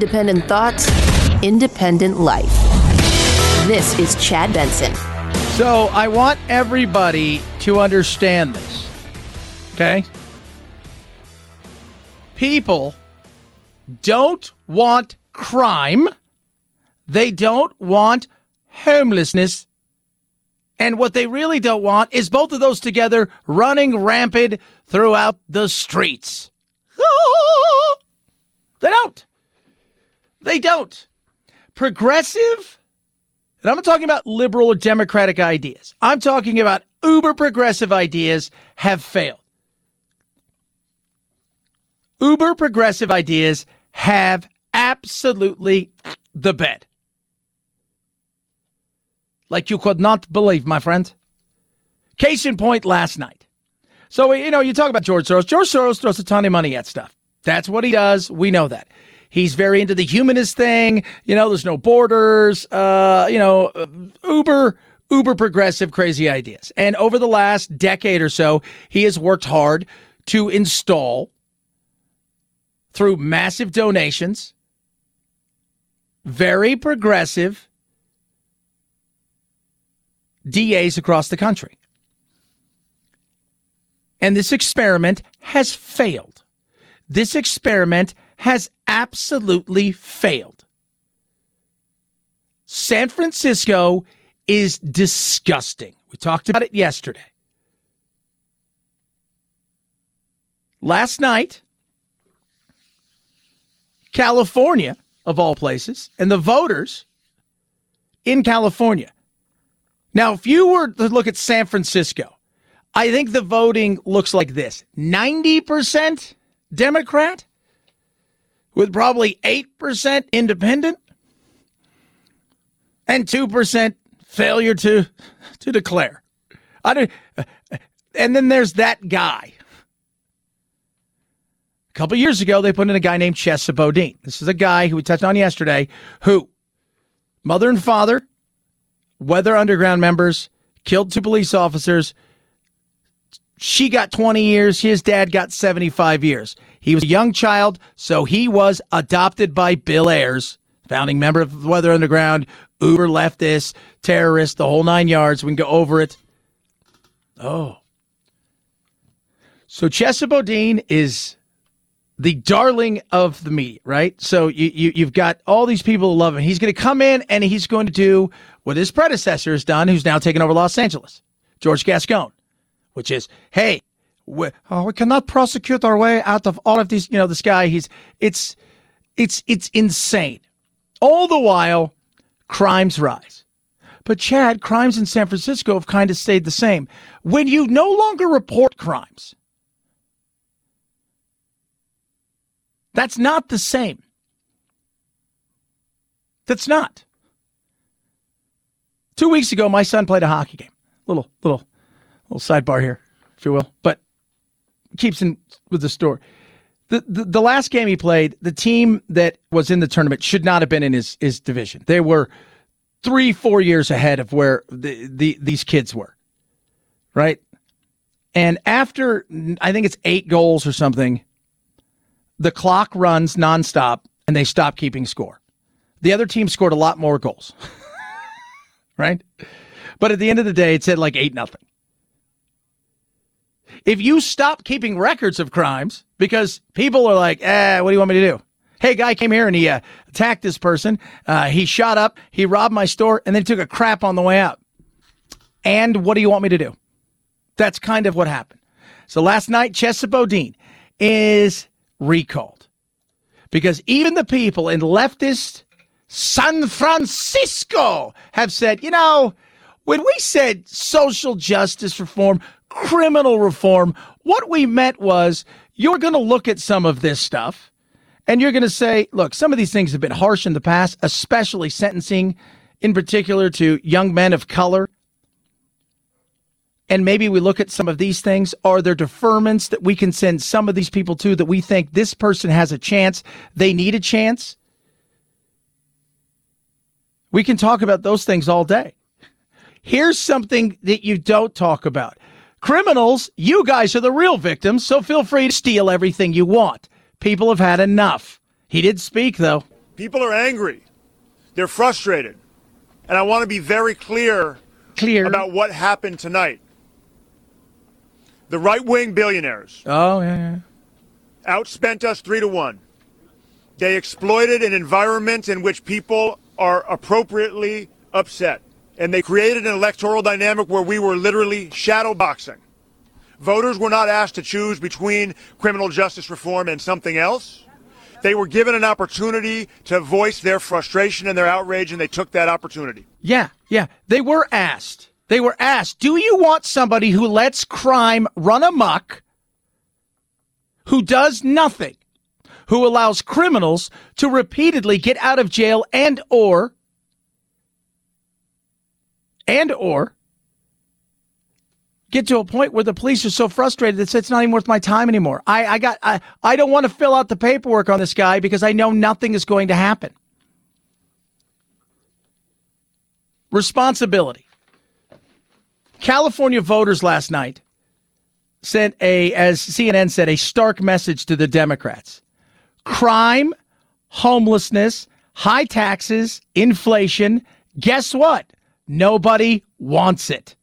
Independent thoughts, independent life. This is Chad Benson. So I want everybody to understand this. Okay? People don't want crime. They don't want homelessness. And what they really don't want is both of those together running rampant throughout the streets. They don't. They don't. Progressive, and I'm talking about liberal or democratic ideas. I'm talking about uber progressive ideas have failed. Uber progressive ideas have absolutely the bed. Like you could not believe, my friend. Case in point last night. So, you know, you talk about George Soros. George Soros throws a ton of money at stuff. That's what he does. We know that. He's very into the humanist thing. You know, there's no borders, uh, you know, uber, uber progressive, crazy ideas. And over the last decade or so, he has worked hard to install through massive donations, very progressive DAs across the country. And this experiment has failed. This experiment has absolutely failed. San Francisco is disgusting. We talked about it yesterday. Last night, California, of all places, and the voters in California. Now, if you were to look at San Francisco, I think the voting looks like this 90% Democrat, with probably 8% independent and 2% failure to to declare. I don't, and then there's that guy. A couple years ago, they put in a guy named Chesa Boudin. This is a guy who we touched on yesterday, who mother and father, Weather Underground members, killed two police officers. She got 20 years. His dad got 75 years. He was a young child, so he was adopted by Bill Ayers, founding member of the Weather Underground, uber leftist, terrorist, the whole nine yards. We can go over it. Oh. So Chesa Boudin is the darling of the media, right? So you, you you've got all these people who love him. He's going to come in and he's going to do what his predecessor has done, who's now taken over Los Angeles, George Gascon, which is, hey, we, oh, we cannot prosecute our way out of all of these. You know, this guy, he's it's it's it's insane. All the while, crimes rise. But Chad, crimes in San Francisco have kind of stayed the same. When you no longer report crimes, that's not the same. That's not. Two weeks ago, my son played a hockey game. Little, little, little sidebar here, if you will. But keeps in with the story. The, the, the last game he played, the team that was in the tournament should not have been in his his division. They were three, four years ahead of where the, the these kids were, right? And after I think it's eight goals or something, the clock runs nonstop and they stop keeping score. The other team scored a lot more goals, right? But at the end of the day, it said like eight nothing. If you stop keeping records of crimes because people are like, eh, what do you want me to do? Hey, guy came here and he uh, attacked this person. Uh, he shot up, he robbed my store, and then took a crap on the way out. And what do you want me to do? That's kind of what happened. So last night, Chesa Boudin is recalled because even the people in leftist San Francisco have said, you know, when we said social justice reform, criminal reform. What we meant was you're going to look at some of this stuff and you're going to say, look, some of these things have been harsh in the past, especially sentencing in particular to young men of color. And maybe we look at some of these things. Are there deferments that we can send some of these people to that we think this person has a chance? They need a chance. We can talk about those things all day. Here's something that you don't talk about. Criminals, you guys are the real victims, so feel free to steal everything you want. People have had enough. He did speak, though. People are angry. They're frustrated. And I want to be very clear, clear about what happened tonight. The right wing billionaires. Oh, yeah, yeah. Outspent us three to one. They exploited an environment in which people are appropriately upset. And they created an electoral dynamic where we were literally shadow boxing. Voters were not asked to choose between criminal justice reform and something else. They were given an opportunity to voice their frustration and their outrage, and they took that opportunity. Yeah, yeah. They were asked. They were asked, do you want somebody who lets crime run amok, who does nothing, who allows criminals to repeatedly get out of jail and or and or get to a point where the police are so frustrated that it's not even worth my time anymore. I, I got I, I don't want to fill out the paperwork on this guy because I know nothing is going to happen. Responsibility. California voters last night sent a, as CNN said, a stark message to the Democrats. Crime, homelessness, high taxes, inflation. Guess what? Nobody wants it.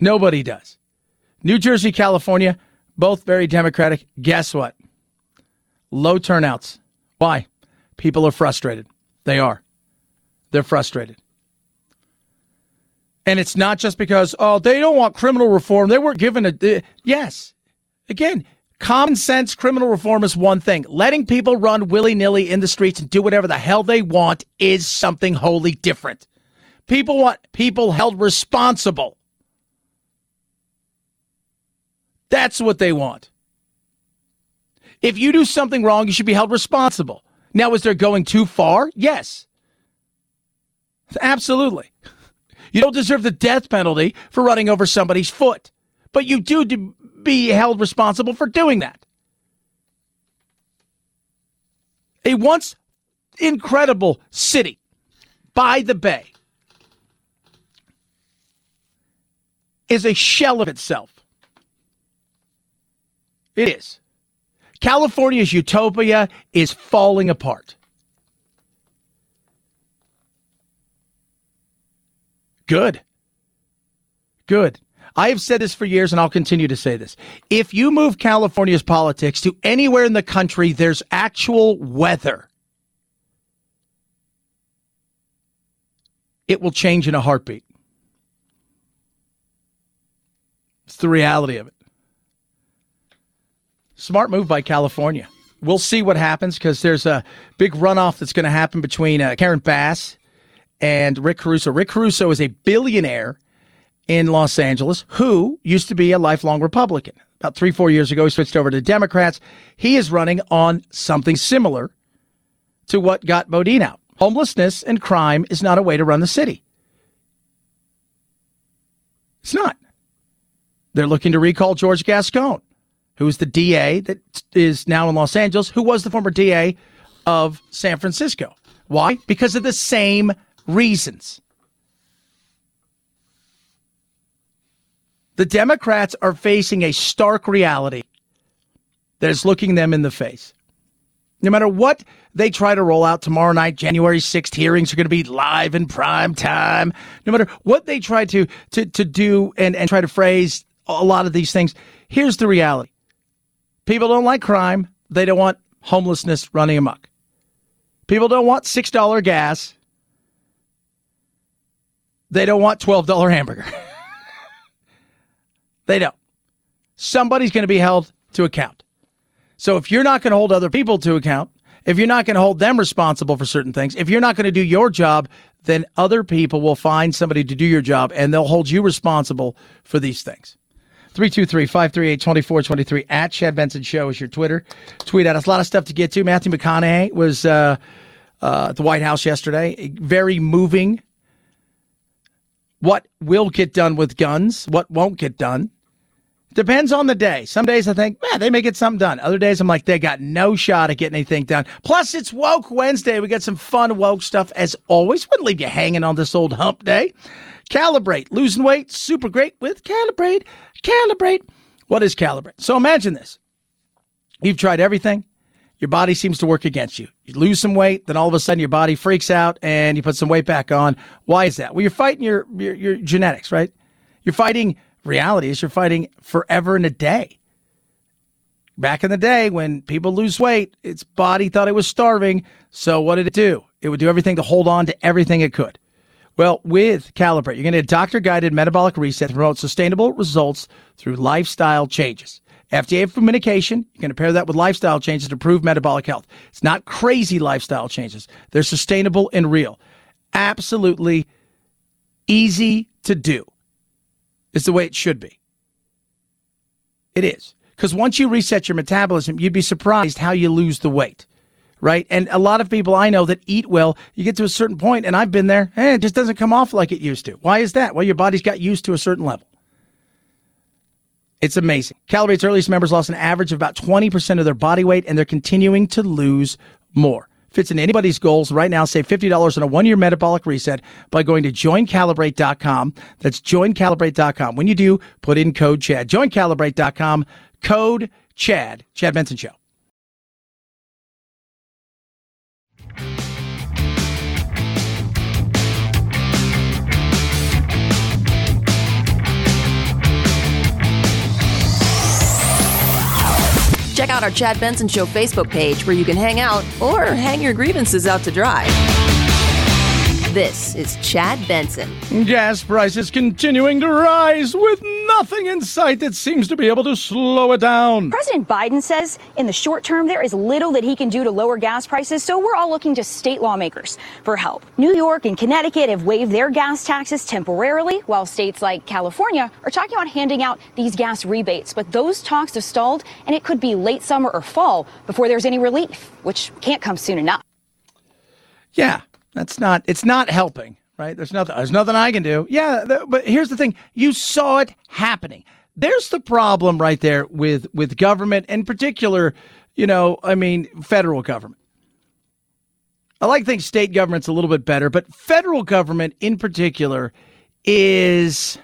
Nobody does. New Jersey, California, both very Democratic. Guess what? Low turnouts. Why? People are frustrated. They are. They're frustrated. And it's not just because, oh, they don't want criminal reform. They weren't given a. Uh, yes. Again, common sense criminal reform is one thing. Letting people run willy nilly in the streets and do whatever the hell they want is something wholly different. People want people held responsible. That's what they want. If you do something wrong, you should be held responsible. Now, is there going too far? Yes. Absolutely. You don't deserve the death penalty for running over somebody's foot, but you do be held responsible for doing that. A once incredible city by the bay is a shell of itself. It is. California's utopia is falling apart. Good. Good. I have said this for years and I'll continue to say this. If you move California's politics to anywhere in the country, there's actual weather. It will change in a heartbeat. It's the reality of it. Smart move by California. We'll see what happens because there's a big runoff that's going to happen between uh, Karen Bass and Rick Caruso. Rick Caruso is a billionaire in Los Angeles who used to be a lifelong Republican. About three, four years ago, he switched over to Democrats. He is running on something similar to what got Boudin out. Homelessness and crime is not a way to run the city. It's not. They're looking to recall George Gascon who's the DA that is now in Los Angeles, who was the former DA of San Francisco. Why? Because of the same reasons. The Democrats are facing a stark reality that is looking them in the face. No matter what they try to roll out tomorrow night, January 6th hearings are going to be live in prime time. No matter what they try to, to, to do and, and try to phrase a lot of these things, here's the reality. People don't like crime. They don't want homelessness running amok. People don't want $6 gas. They don't want $12 hamburger. they don't. Somebody's going to be held to account. So if you're not going to hold other people to account, if you're not going to hold them responsible for certain things, if you're not going to do your job, then other people will find somebody to do your job and they'll hold you responsible for these things. 323 538 2423 at Chad Benson Show is your Twitter. Tweet at us. A lot of stuff to get to. Matthew McConaughey was uh, uh, at the White House yesterday. Very moving. What will get done with guns? What won't get done? Depends on the day. Some days I think, man, they may get something done. Other days I'm like, they got no shot at getting anything done. Plus, it's Woke Wednesday. We got some fun woke stuff as always. Wouldn't leave you hanging on this old hump day. Calibrate. Losing weight, super great with Calibrate. Calibrate. What is Calibrate? So imagine this. You've tried everything. Your body seems to work against you. You lose some weight, then all of a sudden your body freaks out and you put some weight back on. Why is that? Well, you're fighting your, your, your genetics, right? You're fighting reality is you're fighting forever and a day. Back in the day when people lose weight, its body thought it was starving. So what did it do? It would do everything to hold on to everything it could. Well, with Calibrate, you're going to get a doctor guided metabolic reset to promote sustainable results through lifestyle changes. FDA approved medication. You're going to pair that with lifestyle changes to improve metabolic health. It's not crazy lifestyle changes. They're sustainable and real. Absolutely easy to do. It's the way it should be. It is. Because once you reset your metabolism, you'd be surprised how you lose the weight right? And a lot of people I know that eat well, you get to a certain point, and I've been there, eh, it just doesn't come off like it used to. Why is that? Well, your body's got used to a certain level. It's amazing. Calibrate's earliest members lost an average of about 20% of their body weight, and they're continuing to lose more. Fits into anybody's goals. Right now, save $50 on a one year metabolic reset by going to joincalibrate.com. That's joincalibrate.com. When you do, put in code CHAD. Joincalibrate.com, code CHAD. Chad Benson Show. Check out our Chad Benson Show Facebook page where you can hang out or hang your grievances out to dry. This is Chad Benson. Gas prices continuing to rise with nothing in sight that seems to be able to slow it down. President Biden says in the short term there is little that he can do to lower gas prices, so we're all looking to state lawmakers for help. New York and Connecticut have waived their gas taxes temporarily, while states like California are talking about handing out these gas rebates. But those talks have stalled, and it could be late summer or fall before there's any relief, which can't come soon enough. Yeah, that's not. It's not helping, right? There's nothing. There's nothing I can do. Yeah, th- but here's the thing: you saw it happening. There's the problem right there with with government, in particular. You know, I mean, federal government. I like think state government's a little bit better, but federal government in particular is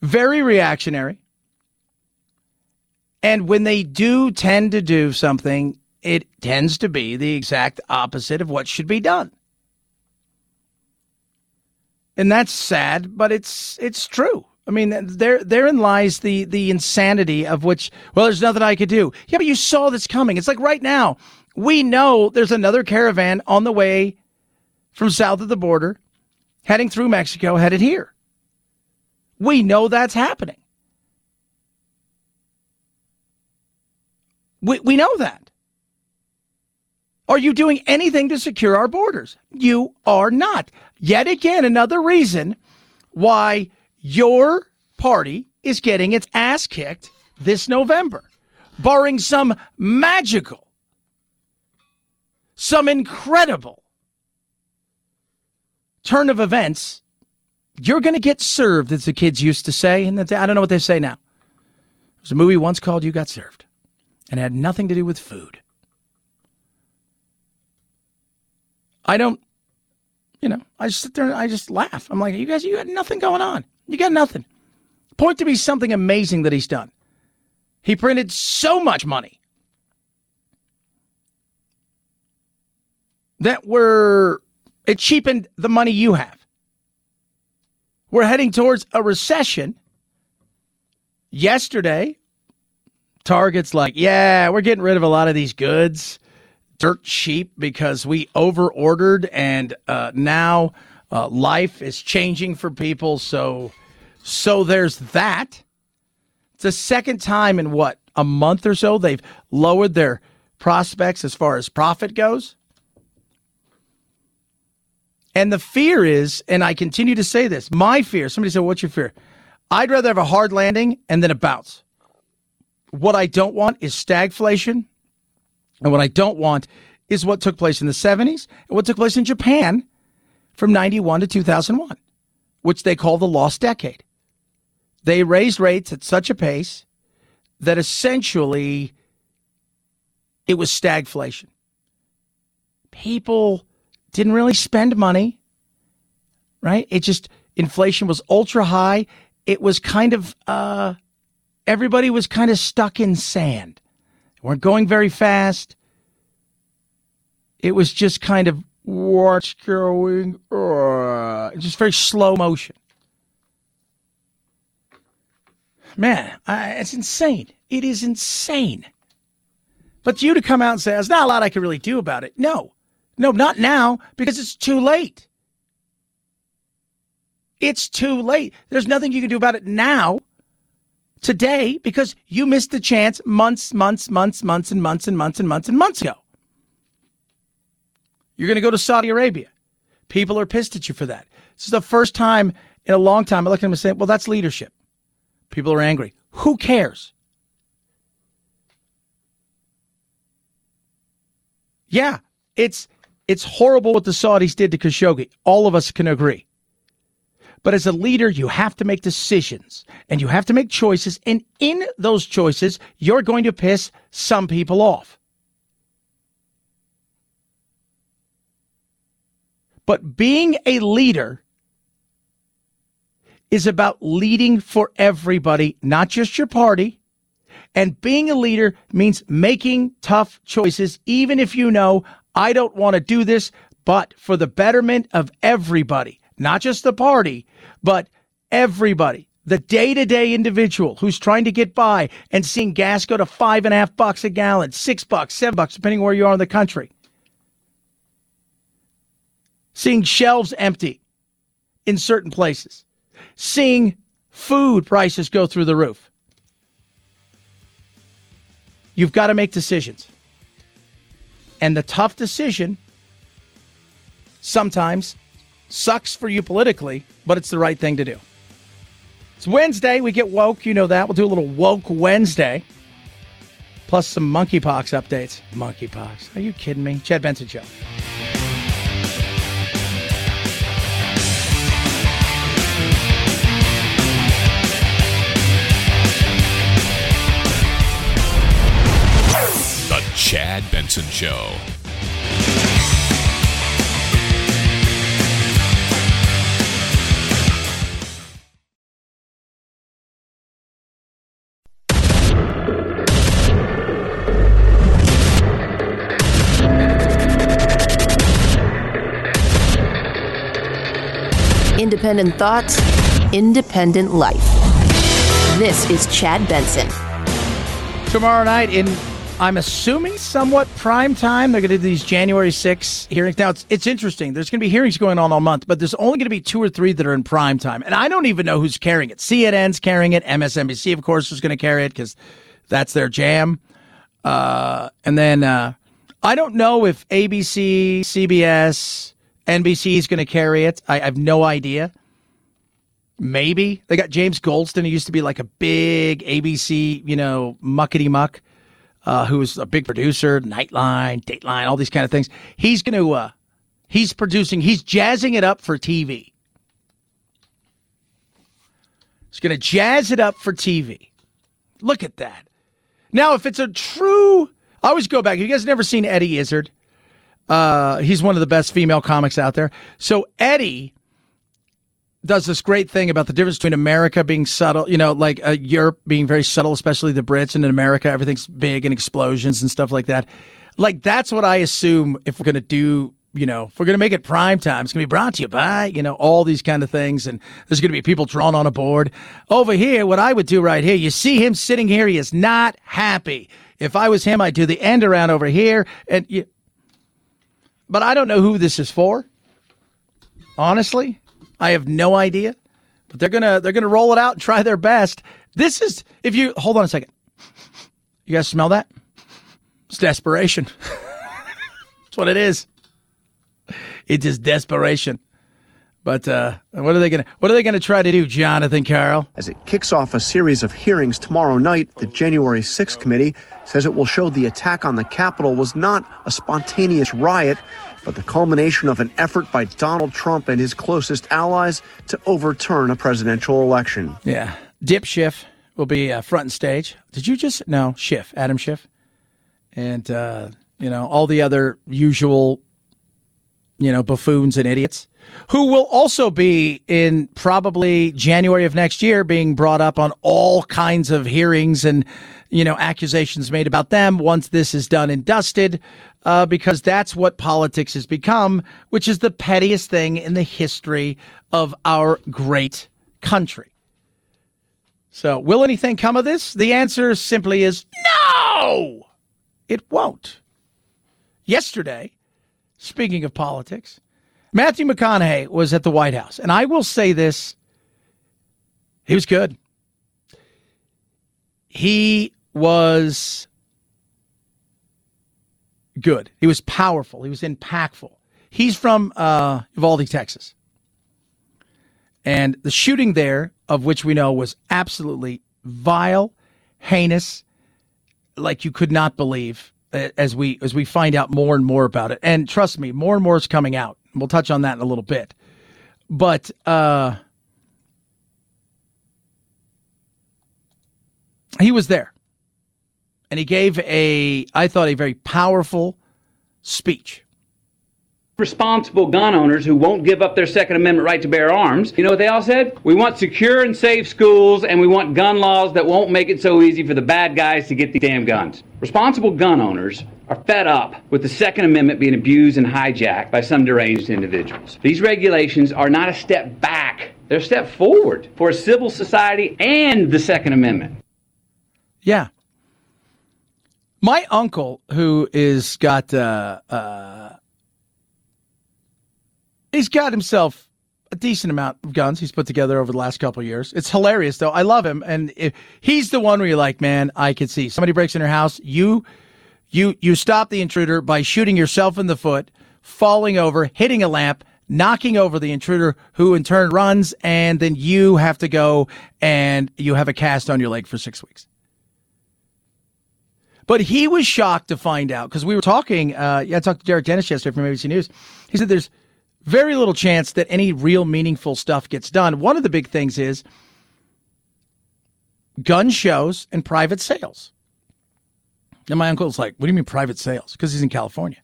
very reactionary. And when they do tend to do something, it tends to be the exact opposite of what should be done. And that's sad, but it's it's true. I mean, there therein lies the the insanity of which. Well, there's nothing I could do. Yeah, but you saw this coming. It's like right now, we know there's another caravan on the way from south of the border, heading through Mexico, headed here. We know that's happening. We we know that. Are you doing anything to secure our borders? You are not. Yet again, another reason why your party is getting its ass kicked this November, barring some magical, some incredible turn of events. You're going to get served, as the kids used to say. And I don't know what they say now. There's a movie once called You Got Served, and it had nothing to do with food. I don't, you know, I just sit there and I just laugh. I'm like, you guys, you got nothing going on. You got nothing. Point to me something amazing that he's done. He printed so much money that we're, it cheapened the money you have. We're heading towards a recession. Yesterday, Target's like, yeah, we're getting rid of a lot of these goods dirt cheap because we over ordered and uh, now uh, life is changing for people. So, so there's that. It's the second time in what a month or so they've lowered their prospects as far as profit goes. And the fear is, and I continue to say this, my fear. Somebody said, "What's your fear?" I'd rather have a hard landing and then a bounce. What I don't want is stagflation and what I don't want is what took place in the 70s and what took place in Japan from 91 to 2001, which they call the lost decade. They raised rates at such a pace that essentially it was stagflation. People didn't really spend money, right? It just, inflation was ultra high it was kind of uh, everybody was kind of stuck in sand. Weren't going very fast. It was just kind of what's going on? Just very slow motion. Man, I, it's insane. It is insane. But you to come out and say, there's not a lot I can really do about it. No, no, not now because it's too late. It's too late. There's nothing you can do about it now, today, because you missed the chance months, months, months, months, and months, and months, and months, and months ago. You're going to go to Saudi Arabia. People are pissed at you for that. This is the first time in a long time I look at them and say, well, that's leadership. People are angry. Who cares? Yeah, it's it's horrible what the Saudis did to Khashoggi. All of us can agree. But as a leader, you have to make decisions and you have to make choices. And in those choices, you're going to piss some people off. But being a leader is about leading for everybody, not just your party. And being a leader means making tough choices, even if you know, I don't want to do this, but for the betterment of everybody, not just the party, but everybody. The day to day individual who's trying to get by and seeing gas go to five and a half bucks a gallon, six bucks, seven bucks, depending where you are in the country. Seeing shelves empty in certain places. Seeing food prices go through the roof. You've got to make decisions. And the tough decision sometimes sucks for you politically, but it's the right thing to do. It's Wednesday. We get woke. You know that. We'll do a little woke Wednesday. Plus some monkeypox updates. Monkeypox. Are you kidding me? Chad Benson Show. The Chad Benson Show. Independent thoughts, independent life. This is Chad Benson. Tomorrow night in I'm assuming somewhat prime time. They're going to do these January 6 hearings. Now, it's, it's interesting. There's going to be hearings going on all month, but there's only going to be two or three that are in prime time. And I don't even know who's carrying it. CNN's carrying it. MSNBC, of course, is going to carry it because that's their jam. Uh, and then uh, I don't know if ABC, CBS, NBC is going to carry it. I, I have no idea. Maybe. They got James Goldston, who used to be like a big ABC, you know, muckety muck uh, was a big producer, Nightline, Dateline, all these kind of things. He's going to, uh, he's producing, he's jazzing it up for TV. He's going to jazz it up for TV. Look at that. Now, if it's a true, I always go back. You guys never seen Eddie Izzard? Uh, he's one of the best female comics out there. So Eddie does this great thing about the difference between America being subtle, you know, like uh, Europe being very subtle, especially the Brits, and in America everything's big and explosions and stuff like that. Like that's what I assume if we're to do, you know, if we're to make it prime time, it's to be brought to you by, you know, all these kind of things, and there's to be people drawn on a board. Over here, what I would do right here, you see him sitting here, he is not happy. If I was him, I'd do the end around over here, and you, but I don't know who this is for. Honestly, I have no idea, but they're gonna they're gonna roll it out and try their best. This is if you hold on a second. You guys smell that? It's desperation. That's what it is. It is desperation. But uh, what are they going to what are they going to try to do, Jonathan Carroll? As it kicks off a series of hearings tomorrow night, the January 6th committee says it will show the attack on the Capitol was not a spontaneous riot, but the culmination of an effort by Donald Trump and his closest allies to overturn a presidential election. Yeah, Dip Schiff will be uh, front and stage. Did you just no Schiff, Adam Schiff, and uh, you know all the other usual, you know buffoons and idiots. Who will also be in probably January of next year being brought up on all kinds of hearings and, you know, accusations made about them once this is done and dusted, uh, because that's what politics has become, which is the pettiest thing in the history of our great country. So, will anything come of this? The answer simply is no, it won't. Yesterday, speaking of politics, Matthew McConaughey was at the White House. And I will say this he was good. He was good. He was powerful. He was impactful. He's from uh, Uvalde, Texas. And the shooting there, of which we know was absolutely vile, heinous, like you could not believe as we as we find out more and more about it. And trust me, more and more is coming out. We'll touch on that in a little bit. But uh, he was there. And he gave a, I thought, a very powerful speech responsible gun owners who won't give up their Second Amendment right to bear arms. You know what they all said? We want secure and safe schools, and we want gun laws that won't make it so easy for the bad guys to get these damn guns. Responsible gun owners are fed up with the Second Amendment being abused and hijacked by some deranged individuals. These regulations are not a step back, they're a step forward for a civil society and the Second Amendment. Yeah. My uncle, who is got uh, uh, he's got himself a decent amount of guns he's put together over the last couple years. It's hilarious though. I love him, and he's the one where you're like, man, I could see somebody breaks in your house, you, you, you stop the intruder by shooting yourself in the foot, falling over, hitting a lamp, knocking over the intruder, who in turn runs, and then you have to go and you have a cast on your leg for six weeks. But he was shocked to find out because we were talking. Uh, yeah, I talked to Derek Dennis yesterday from ABC News. He said there's very little chance that any real meaningful stuff gets done. One of the big things is gun shows and private sales. And my uncle's like, What do you mean private sales? Because he's in California.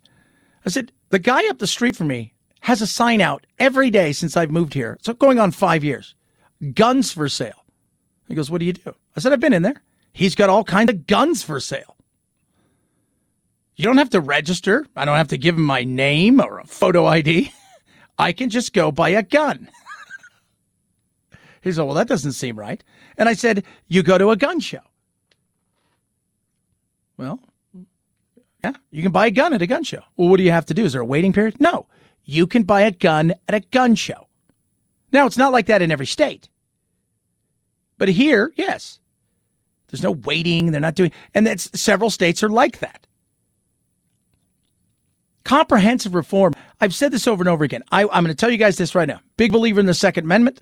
I said, The guy up the street from me has a sign out every day since I've moved here. So going on five years. Guns for sale. He goes, What do you do? I said, I've been in there. He's got all kinds of guns for sale. You don't have to register. I don't have to give him my name or a photo ID. I can just go buy a gun. he said, Well, that doesn't seem right. And I said, You go to a gun show. Well, yeah, you can buy a gun at a gun show. Well, what do you have to do? Is there a waiting period? No. You can buy a gun at a gun show. Now, it's not like that in every state. But here, yes. There's no waiting. They're not doing, and that's several states are like that. Comprehensive reform. I've said this over and over again. I, I'm going to tell you guys this right now. Big believer in the Second Amendment.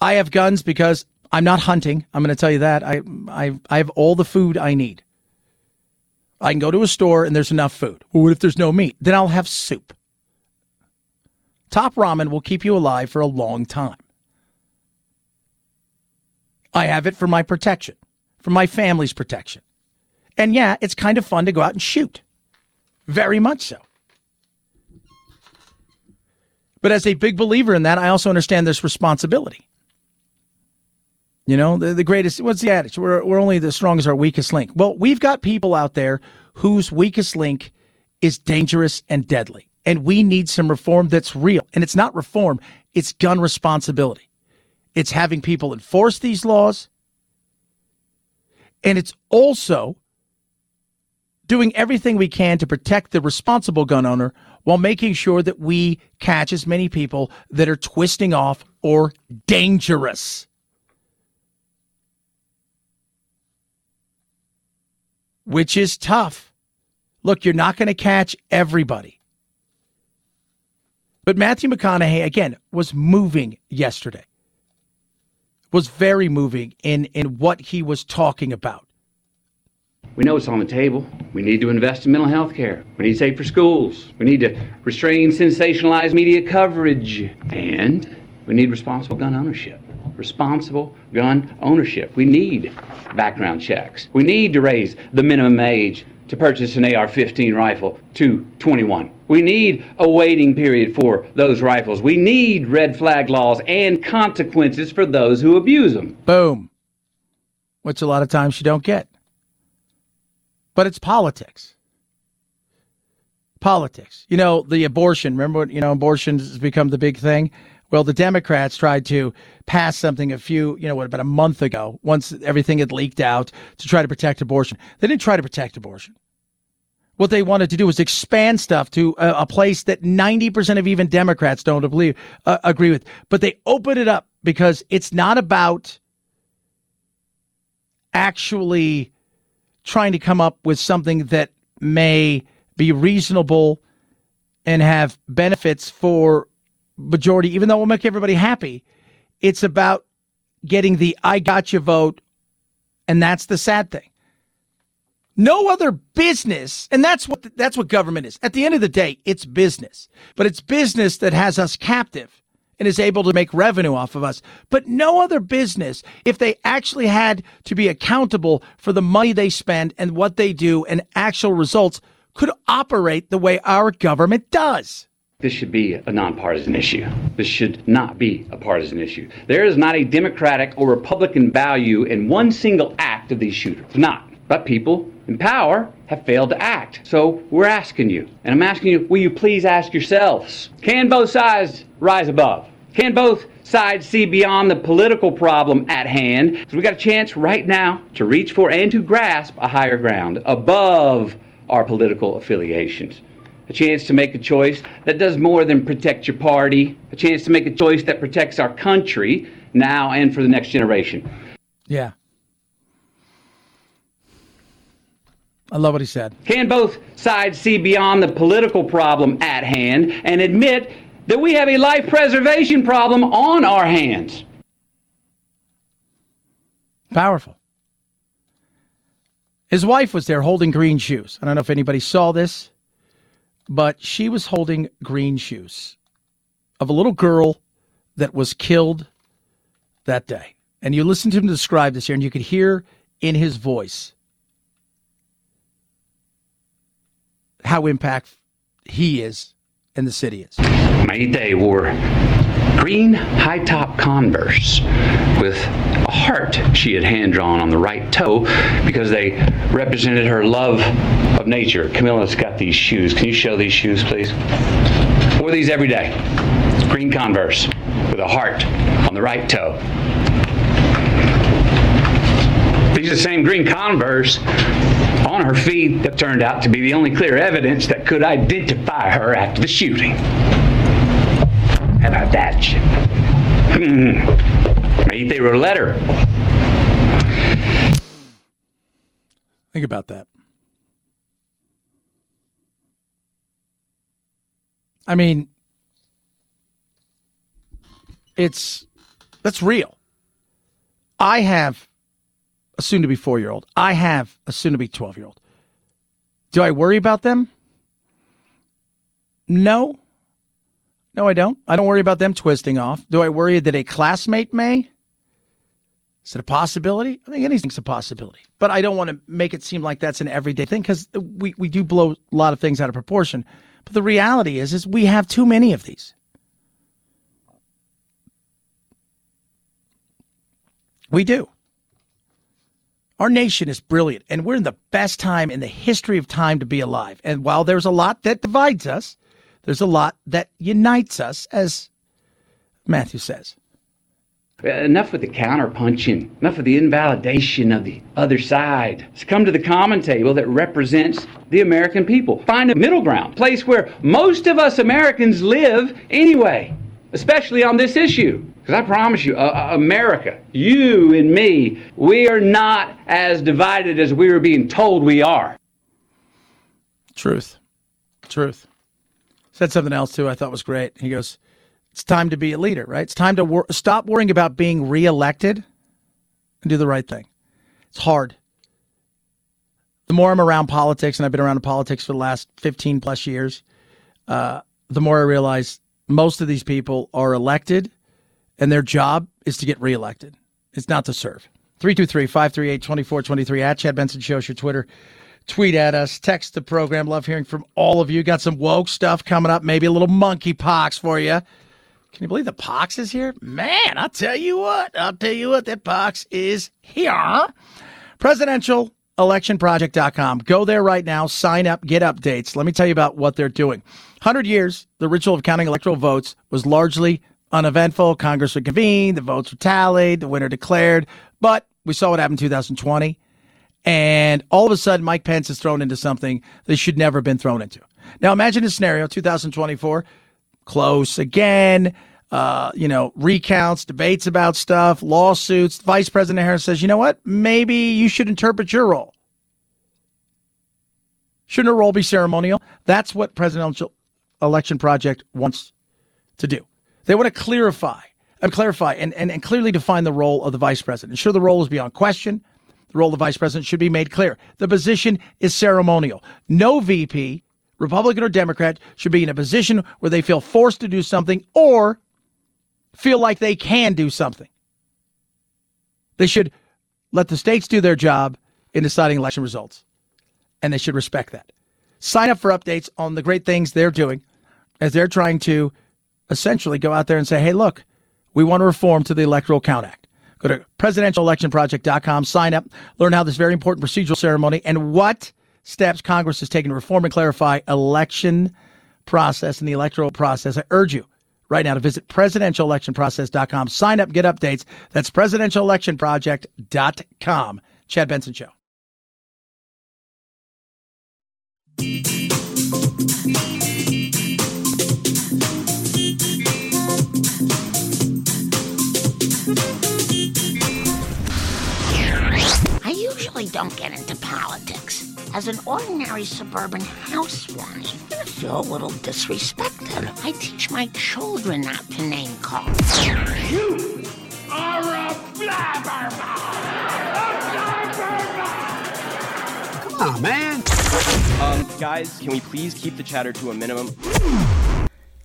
I have guns because I'm not hunting. I'm going to tell you that. I, I, I have all the food I need. I can go to a store and there's enough food. Well, what if there's no meat? Then I'll have soup. Top ramen will keep you alive for a long time. I have it for my protection, for my family's protection. And yeah, it's kind of fun to go out and shoot. Very much so. But as a big believer in that, I also understand this responsibility. You know, the, the greatest, what's the adage? We're, we're only the strong as our weakest link. Well, we've got people out there whose weakest link is dangerous and deadly. And we need some reform that's real. And it's not reform, it's gun responsibility. It's having people enforce these laws. And it's also doing everything we can to protect the responsible gun owner while making sure that we catch as many people that are twisting off or dangerous. Which is tough. Look, you're not going to catch everybody. But Matthew McConaughey, again, was moving yesterday, was very moving in, in what he was talking about. We know it's on the table. We need to invest in mental health care. We need to save for schools. We need to restrain sensationalized media coverage. And we need responsible gun ownership. Responsible gun ownership. We need background checks. We need to raise the minimum age to purchase an AR 15 rifle to 21. We need a waiting period for those rifles. We need red flag laws and consequences for those who abuse them. Boom. Which a lot of times you don't get. But it's politics. Politics. You know, the abortion, remember, you know, abortion has become the big thing. Well, the Democrats tried to pass something a few, you know, what, about a month ago, once everything had leaked out to try to protect abortion. They didn't try to protect abortion. What they wanted to do was expand stuff to a, a place that 90% of even Democrats don't believe, uh, agree with. But they opened it up because it's not about actually trying to come up with something that may be reasonable and have benefits for majority, even though it will make everybody happy. It's about getting the I got you vote. And that's the sad thing. No other business, and that's what that's what government is. At the end of the day, it's business, but it's business that has us captive and is able to make revenue off of us. But no other business, if they actually had to be accountable for the money they spend and what they do and actual results, could operate the way our government does. This should be a nonpartisan issue. This should not be a partisan issue. There is not a Democratic or Republican value in one single act of these shooters. Not. But people in power have failed to act. So we're asking you, and I'm asking you, will you please ask yourselves can both sides rise above? Can both sides see beyond the political problem at hand? Because we got a chance right now to reach for and to grasp a higher ground above our political affiliations a chance to make a choice that does more than protect your party, a chance to make a choice that protects our country now and for the next generation. Yeah. I love what he said. Can both sides see beyond the political problem at hand and admit that we have a life preservation problem on our hands? Powerful. His wife was there holding green shoes. I don't know if anybody saw this but she was holding green shoes of a little girl that was killed that day. And you listen to him describe this here, and you could hear in his voice how impact he is and the city is. They wore green high top Converse with a heart she had hand drawn on the right toe because they represented her love of nature. Camila's got these shoes. Can you show these shoes, please? Wore these every day. Green Converse with a heart on the right toe. These are the same green Converse on her feet that turned out to be the only clear evidence that could identify her after the shooting. How about that? Hmm. Maybe they a letter. Think about that. I mean, it's that's real. I have a soon to be four year old. I have a soon to be 12 year old. Do I worry about them? No. No, I don't. I don't worry about them twisting off. Do I worry that a classmate may? Is it a possibility? I think anything's a possibility. But I don't want to make it seem like that's an everyday thing because we, we do blow a lot of things out of proportion. But the reality is, is we have too many of these. We do. Our nation is brilliant, and we're in the best time in the history of time to be alive. And while there's a lot that divides us, there's a lot that unites us, as Matthew says. Enough with the counterpunching, enough of the invalidation of the other side. Let's come to the common table that represents the American people. Find a middle ground, place where most of us Americans live anyway, especially on this issue. Because I promise you, uh, America, you and me, we are not as divided as we are being told we are. Truth. Truth. Said something else too I thought was great. He goes, It's time to be a leader, right? It's time to wor- stop worrying about being reelected and do the right thing. It's hard. The more I'm around politics, and I've been around politics for the last 15 plus years, uh, the more I realize most of these people are elected and their job is to get reelected. It's not to serve. 323 538 2423 at Chad Benson Show, your Twitter. Tweet at us, text the program. Love hearing from all of you. Got some woke stuff coming up, maybe a little monkey pox for you. Can you believe the pox is here? Man, I'll tell you what. I'll tell you what, that pox is here. Presidential electionproject.com. Go there right now, sign up, get updates. Let me tell you about what they're doing. 100 years, the ritual of counting electoral votes was largely uneventful. Congress would convene, the votes were tallied, the winner declared. But we saw what happened in 2020. And all of a sudden, Mike Pence is thrown into something they should never have been thrown into. Now, imagine a scenario 2024, close again, uh, you know, recounts, debates about stuff, lawsuits. Vice President Harris says, you know what? Maybe you should interpret your role. Shouldn't a role be ceremonial? That's what Presidential Election Project wants to do. They want to clarify and clarify and, and, and clearly define the role of the vice president. Ensure the role is beyond question. The role of the vice president should be made clear. The position is ceremonial. No VP, Republican or Democrat, should be in a position where they feel forced to do something or feel like they can do something. They should let the states do their job in deciding election results, and they should respect that. Sign up for updates on the great things they're doing as they're trying to essentially go out there and say, hey, look, we want to reform to the Electoral Count Act. Go to presidentialelectionproject.com, sign up, learn how this very important procedural ceremony and what steps Congress has taken to reform and clarify election process and the electoral process. I urge you right now to visit presidentialelectionprocess.com, sign up, get updates. That's presidentialelectionproject.com. Chad Benson Show. I usually don't get into politics. As an ordinary suburban housewife, I feel a little disrespected. I teach my children not to name call. You are a blabbermouth! Come on, man. Um, guys, can we please keep the chatter to a minimum?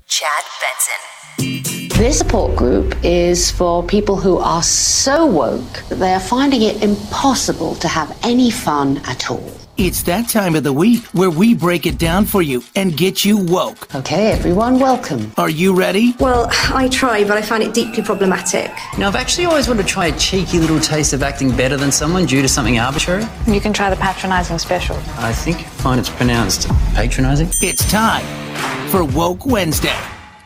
Chad Benson. This support group is for people who are so woke that they are finding it impossible to have any fun at all. It's that time of the week where we break it down for you and get you woke. Okay, everyone, welcome. Are you ready? Well, I try, but I find it deeply problematic. Now, I've actually always wanted to try a cheeky little taste of acting better than someone due to something arbitrary. You can try the patronizing special. I think you find it's pronounced patronizing. It's time for Woke Wednesday.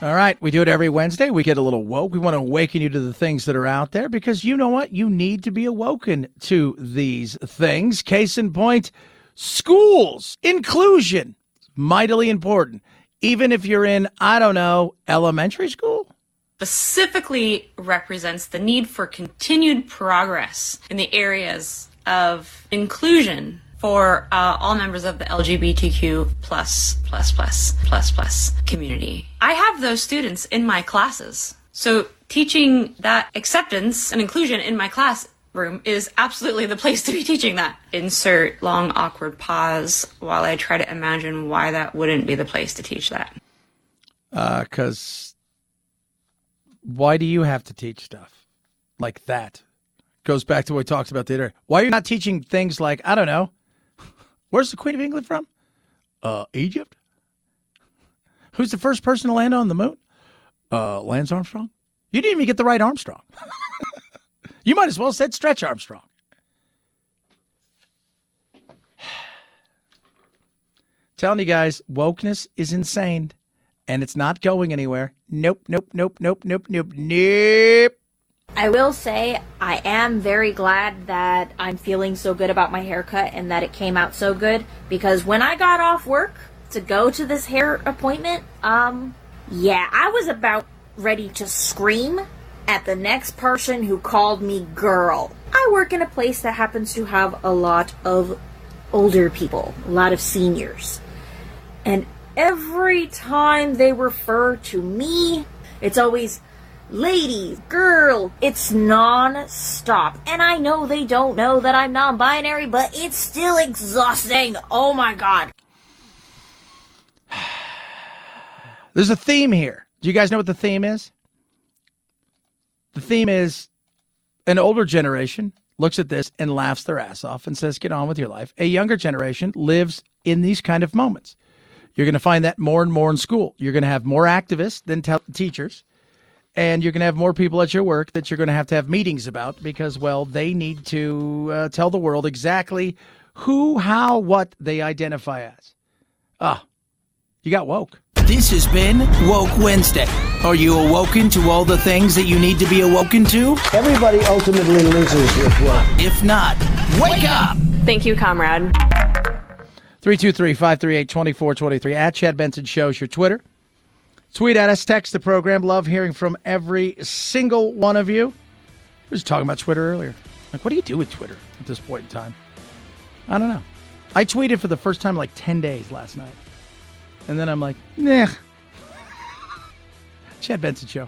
All right, we do it every Wednesday. We get a little woke. We want to awaken you to the things that are out there because you know what? You need to be awoken to these things. Case in point, schools, inclusion, mightily important. Even if you're in, I don't know, elementary school. Specifically represents the need for continued progress in the areas of inclusion for uh, all members of the LGBTQ plus plus plus plus plus community. I have those students in my classes. So teaching that acceptance and inclusion in my classroom is absolutely the place to be teaching that. Insert long awkward pause while I try to imagine why that wouldn't be the place to teach that. Uh, cause why do you have to teach stuff like that? Goes back to what we talked about the other. Why are you not teaching things like I don't know? Where's the Queen of England from? Uh, Egypt. Who's the first person to land on the moon? Uh, Lance Armstrong. You didn't even get the right Armstrong. you might as well said Stretch Armstrong. Telling you guys, wokeness is insane and it's not going anywhere. Nope, nope, nope, nope, nope, nope, nope. I will say I am very glad that I'm feeling so good about my haircut and that it came out so good because when I got off work to go to this hair appointment, um yeah, I was about ready to scream at the next person who called me girl. I work in a place that happens to have a lot of older people, a lot of seniors. And every time they refer to me, it's always lady, girl. It's non-stop. And I know they don't know that I'm non-binary, but it's still exhausting. Oh my god. There's a theme here. Do you guys know what the theme is? The theme is an older generation looks at this and laughs their ass off and says, get on with your life. A younger generation lives in these kind of moments. You're going to find that more and more in school. You're going to have more activists than te- teachers. And you're going to have more people at your work that you're going to have to have meetings about because, well, they need to uh, tell the world exactly who, how, what they identify as. Ah, you got woke. This has been Woke Wednesday. Are you awoken to all the things that you need to be awoken to? Everybody ultimately loses with woke. If not, wake up! Thank you, comrade. 323 538 2423 at Chad Benson Shows your Twitter. Tweet at us, text the program. Love hearing from every single one of you. We was talking about Twitter earlier. Like, what do you do with Twitter at this point in time? I don't know. I tweeted for the first time like 10 days last night. And then I'm like, nah. Chad Benson Show.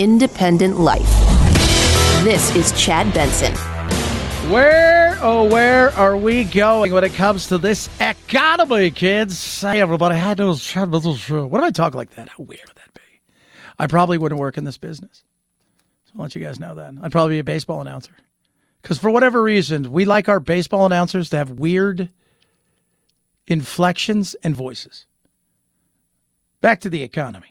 independent life. This is Chad Benson. Where, oh, where are we going when it comes to this economy, kids? Hey, everybody. Hi, those Chad Benson. What if I talk like that? How weird would that be? I probably wouldn't work in this business. So I'll let you guys know that. I'd probably be a baseball announcer. Because for whatever reason, we like our baseball announcers to have weird inflections and voices. Back to the economy.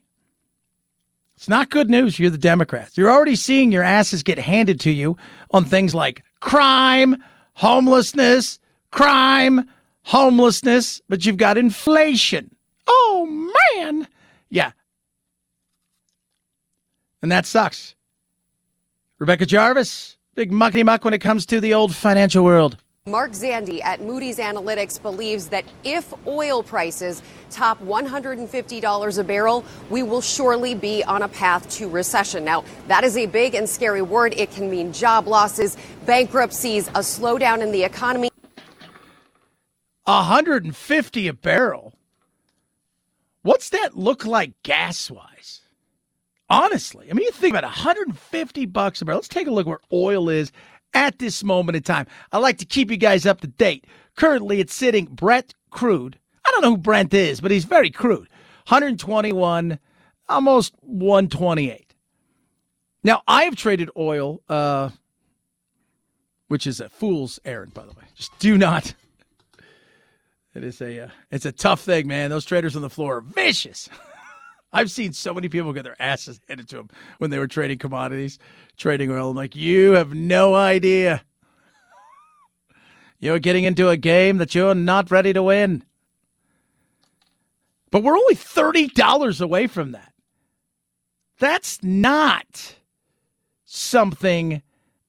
It's not good news. You're the Democrats. You're already seeing your asses get handed to you on things like crime, homelessness, crime, homelessness, but you've got inflation. Oh, man. Yeah. And that sucks. Rebecca Jarvis, big muckety muck when it comes to the old financial world. Mark Zandi at Moody's Analytics believes that if oil prices top $150 a barrel, we will surely be on a path to recession. Now, that is a big and scary word. It can mean job losses, bankruptcies, a slowdown in the economy. 150 a barrel. What's that look like gas wise? Honestly, I mean, you think about 150 bucks a barrel. Let's take a look where oil is at this moment in time. I like to keep you guys up to date. Currently, it's sitting Brent crude. I don't know who Brent is, but he's very crude. 121, almost 128. Now, I have traded oil, uh, which is a fool's errand, by the way. Just do not. It is a, uh, it's a tough thing, man. Those traders on the floor are vicious. I've seen so many people get their asses handed to them when they were trading commodities, trading oil. I'm like, you have no idea. You're getting into a game that you're not ready to win. But we're only $30 away from that. That's not something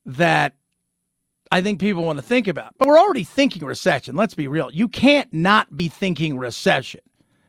that I think people want to think about. But we're already thinking recession. Let's be real. You can't not be thinking recession.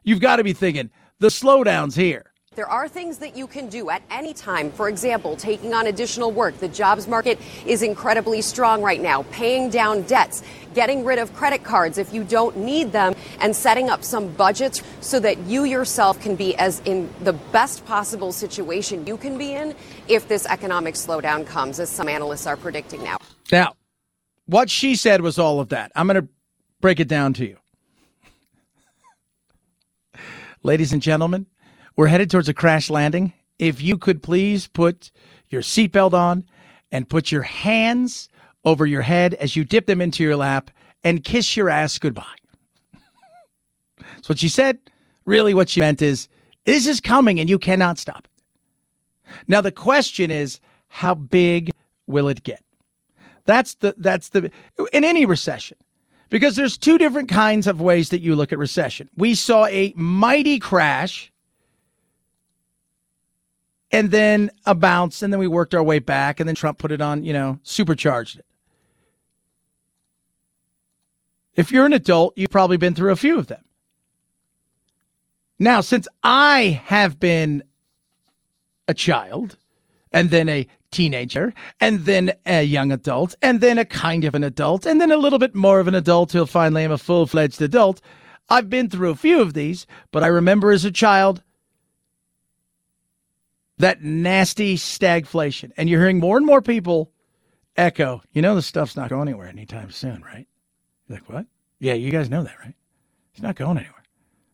You've got to be thinking the slowdown's here. There are things that you can do at any time. For example, taking on additional work. The jobs market is incredibly strong right now. Paying down debts, getting rid of credit cards if you don't need them, and setting up some budgets so that you yourself can be as in the best possible situation you can be in if this economic slowdown comes, as some analysts are predicting now. Now, what she said was all of that. I'm going to break it down to you. Ladies and gentlemen, we're headed towards a crash landing. If you could please put your seatbelt on and put your hands over your head as you dip them into your lap and kiss your ass goodbye. That's what she said. Really, what she meant is this is coming and you cannot stop it. Now, the question is, how big will it get? That's the, that's the, in any recession, because there's two different kinds of ways that you look at recession. We saw a mighty crash and then a bounce, and then we worked our way back, and then Trump put it on, you know, supercharged it. If you're an adult, you've probably been through a few of them. Now, since I have been a child and then a teenager and then a young adult and then a kind of an adult and then a little bit more of an adult till finally I'm a full fledged adult, I've been through a few of these, but I remember as a child that nasty stagflation. And you're hearing more and more people echo, you know, the stuff's not going anywhere anytime soon, right? You're like, what? Yeah, you guys know that, right? It's not going anywhere.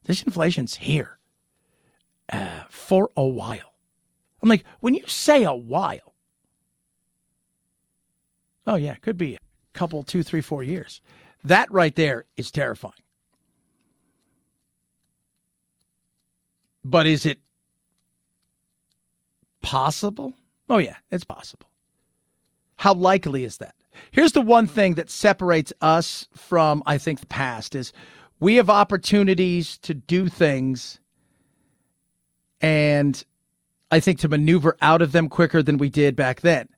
This inflation's here uh, for a while. I'm like, when you say a while, oh, yeah, could be a couple, two, three, four years. That right there is terrifying. But is it possible? Oh, yeah, it's possible. How likely is that? Here's the one thing that separates us from, I think, the past is we have opportunities to do things and I think to maneuver out of them quicker than we did back then.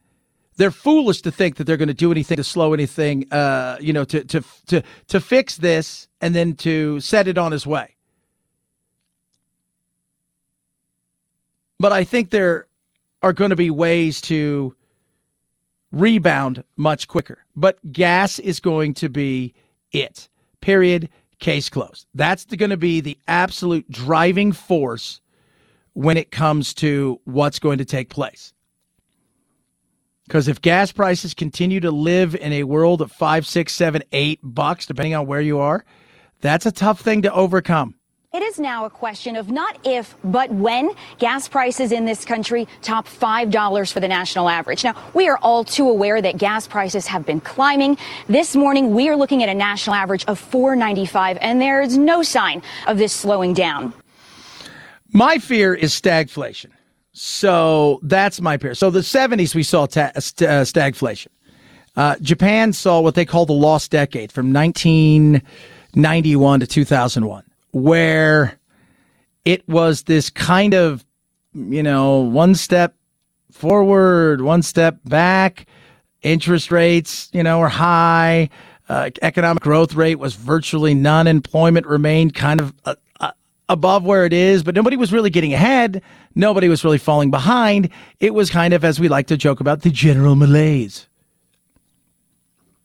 They're foolish to think that they're going to do anything to slow anything, uh, you know, to, to, to, to fix this and then to set it on its way. But I think there are going to be ways to rebound much quicker. But gas is going to be it. Period. Case closed. That's going to be the absolute driving force when it comes to what's going to take place. Because if gas prices continue to live in a world of five, six, seven, eight bucks, depending on where you are, that's a tough thing to overcome. It is now a question of not if, but when gas prices in this country top $5 for the national average. Now, we are all too aware that gas prices have been climbing. This morning, we are looking at a national average of $4.95, and there is no sign of this slowing down. My fear is stagflation. So that's my fear. So the 70s, we saw ta- uh, stagflation. Uh, Japan saw what they call the lost decade from 1991 to 2001 where it was this kind of, you know, one step forward, one step back. Interest rates, you know, were high. Uh, economic growth rate was virtually none. Employment remained kind of uh, above where it is, but nobody was really getting ahead. Nobody was really falling behind. It was kind of, as we like to joke about, the general malaise.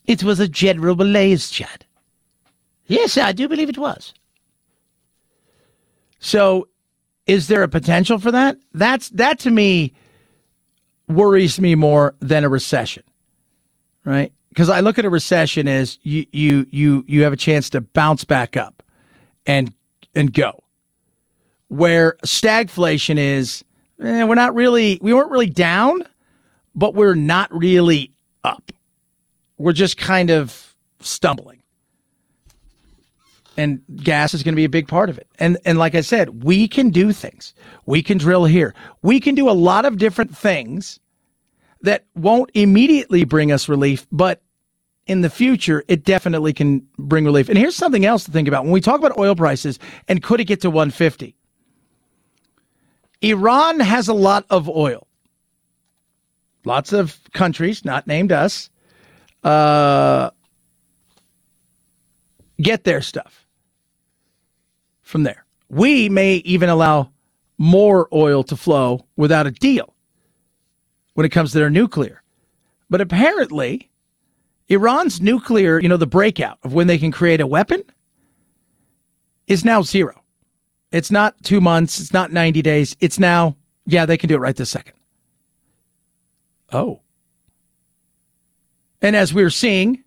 It was a general malaise, Chad. Yes, I do believe it was. So, is there a potential for that? That's that to me worries me more than a recession, right? Because I look at a recession as you you you you have a chance to bounce back up and and go. Where stagflation is, eh, we're not really we weren't really down, but we're not really up. We're just kind of stumbling and gas is going to be a big part of it. And and like I said, we can do things. We can drill here. We can do a lot of different things that won't immediately bring us relief, but in the future, it definitely can bring relief. And here's something else to think about when we talk about oil prices and could it get to 150? Iran has a lot of oil. Lots of countries, not named us, uh, get their stuff from there. We may even allow more oil to flow without a deal when it comes to their nuclear. But apparently, Iran's nuclear, you know, the breakout of when they can create a weapon is now zero. It's not two months, it's not 90 days. It's now, yeah, they can do it right this second. Oh. And as we're seeing,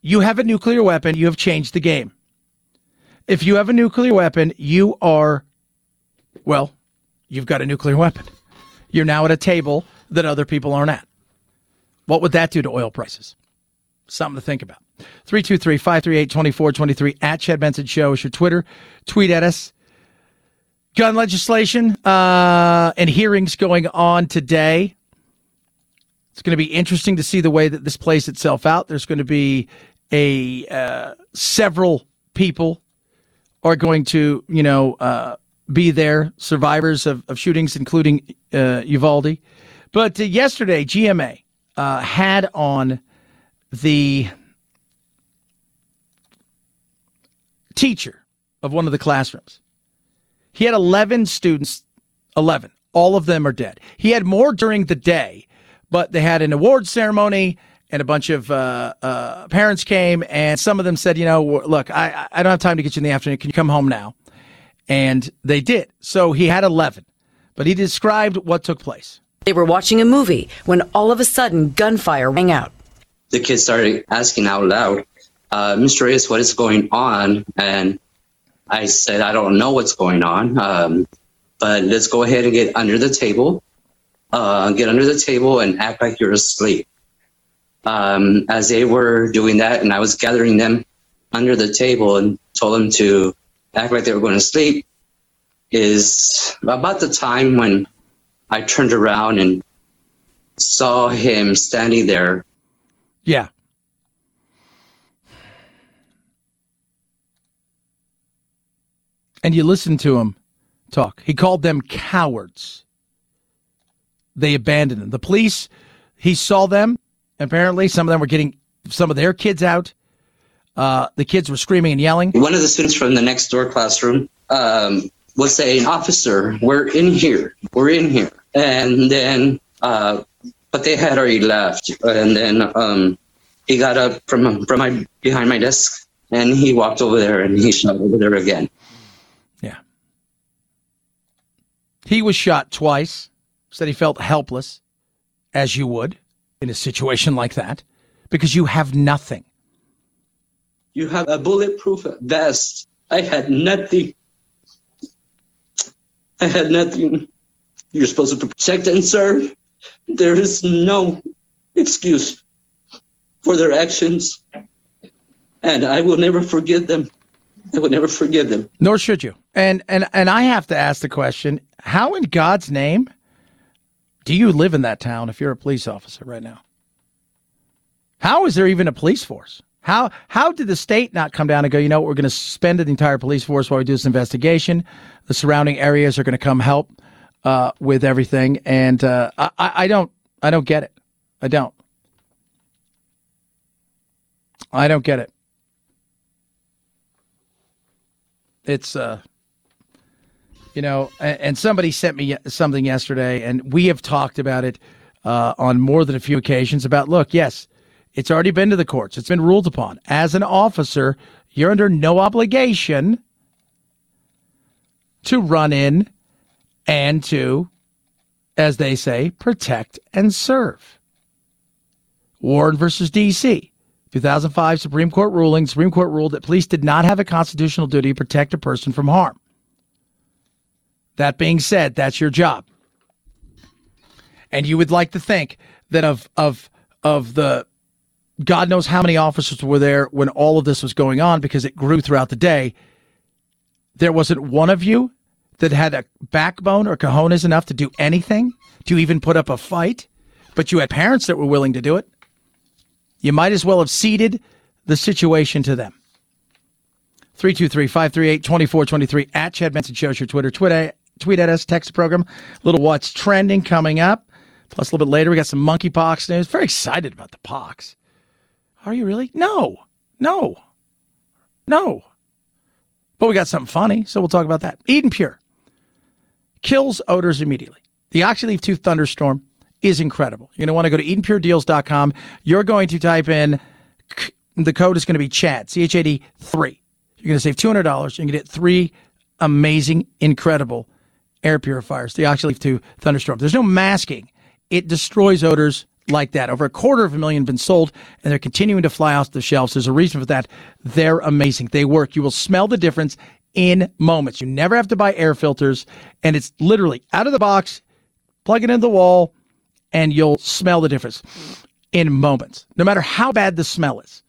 you have a nuclear weapon, you have changed the game. If you have a nuclear weapon, you are, well, you've got a nuclear weapon. You're now at a table that other people aren't at. What would that do to oil prices? Something to think about. 323 538 2423 at Chad Benson Show is your Twitter. Tweet at us. Gun legislation uh, and hearings going on today. It's going to be interesting to see the way that this plays itself out. There's going to be a uh, several people are going to, you know, uh, be there, survivors of, of shootings, including uh, Uvalde. But uh, yesterday, GMA uh, had on the teacher of one of the classrooms. He had 11 students, 11. All of them are dead. He had more during the day, but they had an award ceremony and a bunch of uh, uh, parents came, and some of them said, you know, look, I, I don't have time to get you in the afternoon. Can you come home now? And they did. So he had 11, but he described what took place. They were watching a movie when all of a sudden gunfire rang out. The kids started asking out loud, uh, Mr. Reyes, what is going on? And I said, I don't know what's going on, um, but let's go ahead and get under the table, uh, get under the table and act like you're asleep um, as they were doing that, and I was gathering them under the table and told them to act like they were going to sleep, is about the time when I turned around and saw him standing there. Yeah. And you listen to him talk. He called them cowards. They abandoned him. The police, he saw them Apparently, some of them were getting some of their kids out. Uh, the kids were screaming and yelling. One of the students from the next door classroom um, was saying, "Officer, we're in here. We're in here." And then, uh, but they had already left. And then um, he got up from from my behind my desk and he walked over there and he shot over there again. Yeah. He was shot twice. Said he felt helpless, as you would in a situation like that because you have nothing. You have a bulletproof vest. I had nothing. I had nothing. You're supposed to protect and serve. There is no excuse for their actions. And I will never forgive them. I would never forgive them. Nor should you. And and and I have to ask the question, how in God's name do you live in that town if you're a police officer right now? How is there even a police force? How how did the state not come down and go, you know, we're going to suspend the entire police force while we do this investigation. The surrounding areas are going to come help uh, with everything, and uh, I, I don't I don't get it. I don't. I don't get it. It's uh you know, and somebody sent me something yesterday, and we have talked about it uh, on more than a few occasions. About look, yes, it's already been to the courts. It's been ruled upon. As an officer, you're under no obligation to run in and to, as they say, protect and serve. Warren versus D.C. 2005 Supreme Court ruling. Supreme Court ruled that police did not have a constitutional duty to protect a person from harm. That being said, that's your job. And you would like to think that of of of the God knows how many officers were there when all of this was going on because it grew throughout the day. There wasn't one of you that had a backbone or cojones enough to do anything, to even put up a fight, but you had parents that were willing to do it. You might as well have ceded the situation to them. 323 538 2423 at Chad Benson shows your Twitter, Twitter, tweet at us, text the program. A little what's trending coming up. Plus, a little bit later, we got some monkeypox news. Very excited about the pox. Are you really? No, no, no. But we got something funny, so we'll talk about that. Eden Pure kills odors immediately. The Oxyleaf 2 Thunderstorm is incredible. You're going to want to go to EdenPureDeals.com. You're going to type in, the code is going to be CHAD, C H A D 3. You're going to save $200. You're going to get three amazing, incredible air purifiers, the Oxyleaf 2 Thunderstorm. There's no masking. It destroys odors like that. Over a quarter of a million have been sold, and they're continuing to fly off the shelves. There's a reason for that. They're amazing. They work. You will smell the difference in moments. You never have to buy air filters, and it's literally out of the box, plug it in the wall, and you'll smell the difference in moments, no matter how bad the smell is.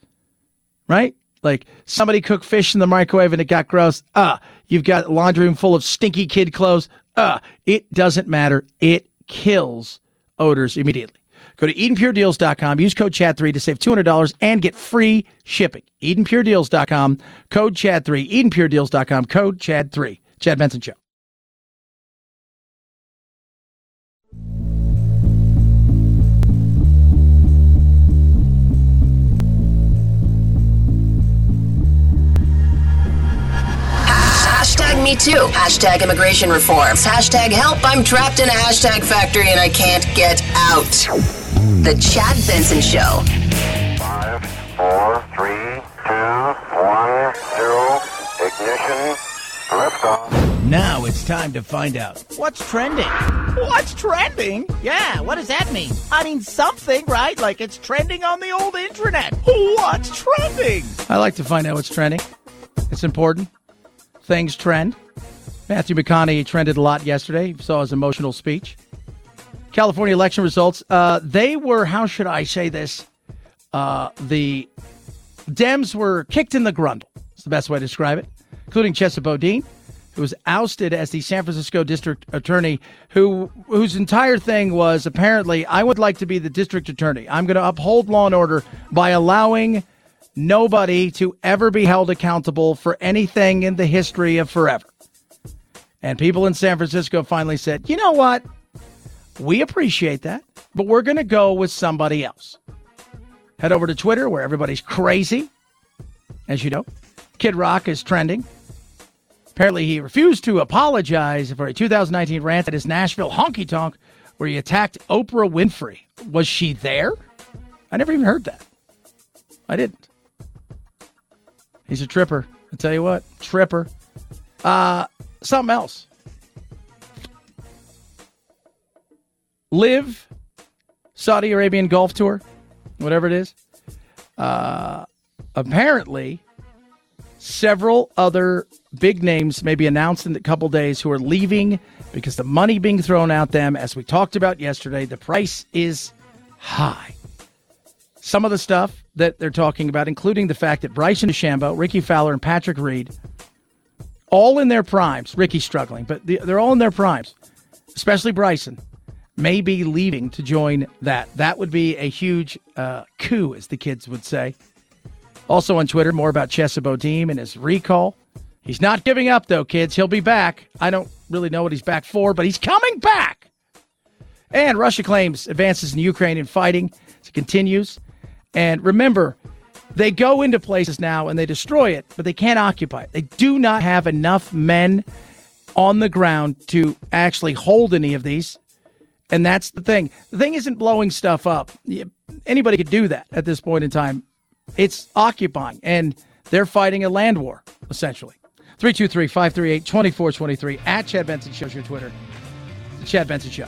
Right? Like somebody cooked fish in the microwave and it got gross. Ah, you've got a laundry room full of stinky kid clothes. Ah, it doesn't matter. It kills odors immediately. Go to EdenPureDeals.com. Use code CHAD3 to save $200 and get free shipping. EdenPureDeals.com. Code CHAD3. EdenPureDeals.com. Code CHAD3. Chad Benson Show. Hashtag me too. Hashtag immigration reforms. Hashtag help. I'm trapped in a hashtag factory and I can't get out. The Chad Benson Show. Five, four, three, two, one, zero. Ignition. Liftoff. Now it's time to find out what's trending. What's trending? Yeah, what does that mean? I mean something, right? Like it's trending on the old internet. What's trending? I like to find out what's trending. It's important. Things trend. Matthew McConaughey trended a lot yesterday. You saw his emotional speech. California election results. Uh, they were, how should I say this? Uh, the Dems were kicked in the grundle. It's the best way to describe it, including Chesa Boudin, who was ousted as the San Francisco district attorney, who whose entire thing was apparently, I would like to be the district attorney. I'm going to uphold law and order by allowing nobody to ever be held accountable for anything in the history of forever. And people in San Francisco finally said, you know what? We appreciate that, but we're going to go with somebody else. Head over to Twitter where everybody's crazy. As you know, Kid Rock is trending. Apparently, he refused to apologize for a 2019 rant at his Nashville honky tonk where he attacked Oprah Winfrey. Was she there? I never even heard that. I didn't. He's a tripper. I tell you what, tripper. Uh, something else. LIV Saudi Arabian Golf Tour, whatever it is. Uh, apparently, several other big names may be announced in a couple days who are leaving because the money being thrown at them, as we talked about yesterday, the price is high. Some of the stuff that they're talking about, including the fact that Bryson DeChambeau, Rickie Fowler, and Patrick Reed, all in their primes. Ricky's struggling, but they're all in their primes, especially Bryson, may be leaving to join that. That would be a huge uh, coup, as the kids would say. Also on Twitter, more about Chesa Boudin and his recall. He's not giving up, though, kids. He'll be back. I don't really know what he's back for, but he's coming back. And Russia claims advances in Ukraine and fighting. It continues. And remember, they go into places now and they destroy it, but they can't occupy it. They do not have enough men on the ground to actually hold any of these. And that's the thing. The thing isn't blowing stuff up. Anybody could do that at this point in time. It's occupying, and they're fighting a land war, essentially. 323 538 2423 at Chad Benson Show's your Twitter. The Chad Benson Show.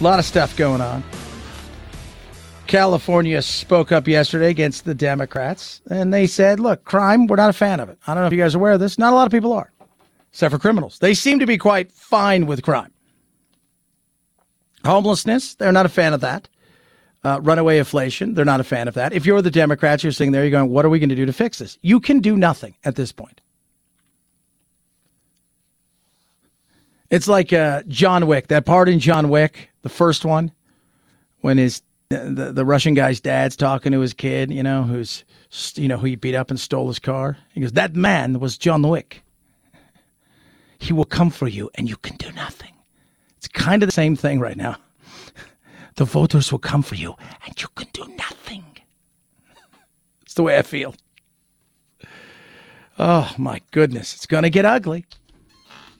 a lot of stuff going on. California spoke up yesterday against the Democrats, and they said, look, crime, we're not a fan of it. I don't know if you guys are aware of this. Not a lot of people are, except for criminals. They seem to be quite fine with crime. Homelessness, they're not a fan of that. Uh, runaway inflation, they're not a fan of that. If you're the Democrats, you're sitting there, you're going, what are we going to do to fix this? You can do nothing at this point. It's like uh, John Wick, that part in John Wick, the first one, when his the, the Russian guy's dad's talking to his kid, you know, who's you know who he beat up and stole his car. He goes, "That man was John Wick. He will come for you, and you can do nothing." It's kind of the same thing right now. The voters will come for you, and you can do nothing. it's the way I feel. Oh my goodness, it's going to get ugly,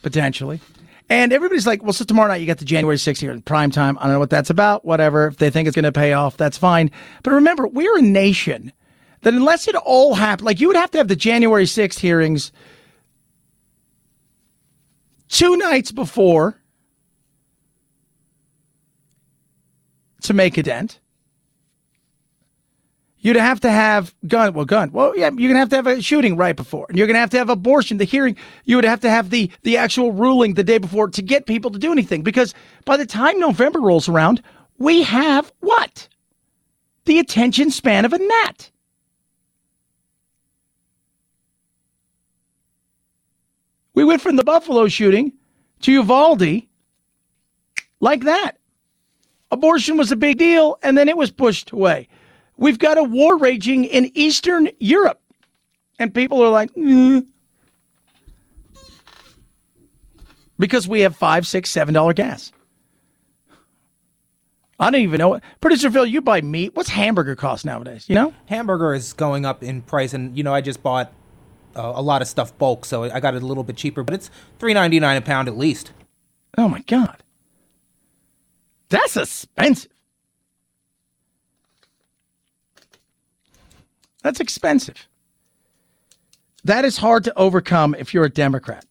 potentially. And everybody's like, well, so tomorrow night you got the January 6th here in prime time. I don't know what that's about. Whatever. If they think it's going to pay off, that's fine. But remember, we're a nation that unless it all happened, like you would have to have the January 6th hearings two nights before to make a dent. You'd have to have gun. Well, gun. Well, yeah, you're gonna have to have a shooting right before, and you're gonna have to have abortion. The hearing. You would have to have the the actual ruling the day before to get people to do anything. Because by the time November rolls around, we have what? The attention span of a gnat. We went from the Buffalo shooting to Uvalde like that. Abortion was a big deal, and then it was pushed away. We've got a war raging in Eastern Europe, and people are like, "Mm." because we have five, six, seven dollar gas. I don't even know what. Producer Phil, you buy meat. What's hamburger cost nowadays? You know? Hamburger is going up in price, and you know, I just bought uh, a lot of stuff bulk, so I got it a little bit cheaper, but it's three ninety nine a pound at least. Oh my god, that's expensive. That's expensive. That is hard to overcome if you're a Democrat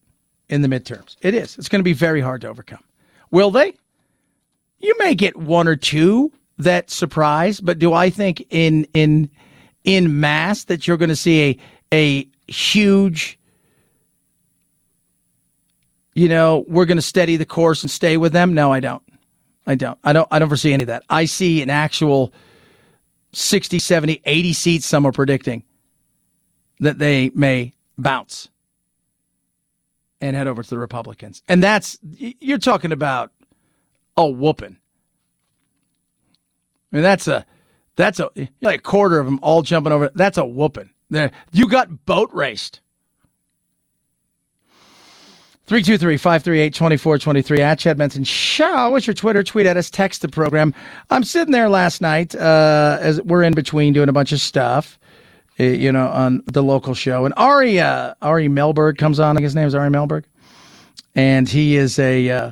in the midterms. It is. It's going to be very hard to overcome. Will they? You may get one or two that surprise, but do I think in in in mass that you're going to see a a huge you know, we're going to steady the course and stay with them? No, I don't. I don't. I don't I don't foresee any of that. I see an actual 60, 70, 80 seats some are predicting that they may bounce and head over to the Republicans. And that's you're talking about a whooping. I mean, that's a that's a like a quarter of them all jumping over. That's a whooping. There, you got boat raced. 323-538-2423 at Chad Benson Show. What's your Twitter? Tweet at us. Text the program. I'm sitting there last night uh, as we're in between doing a bunch of stuff, uh, you know, on the local show. And Ari, uh, Ari Melberg comes on. I guess his name is Ari Melberg. And he is a uh,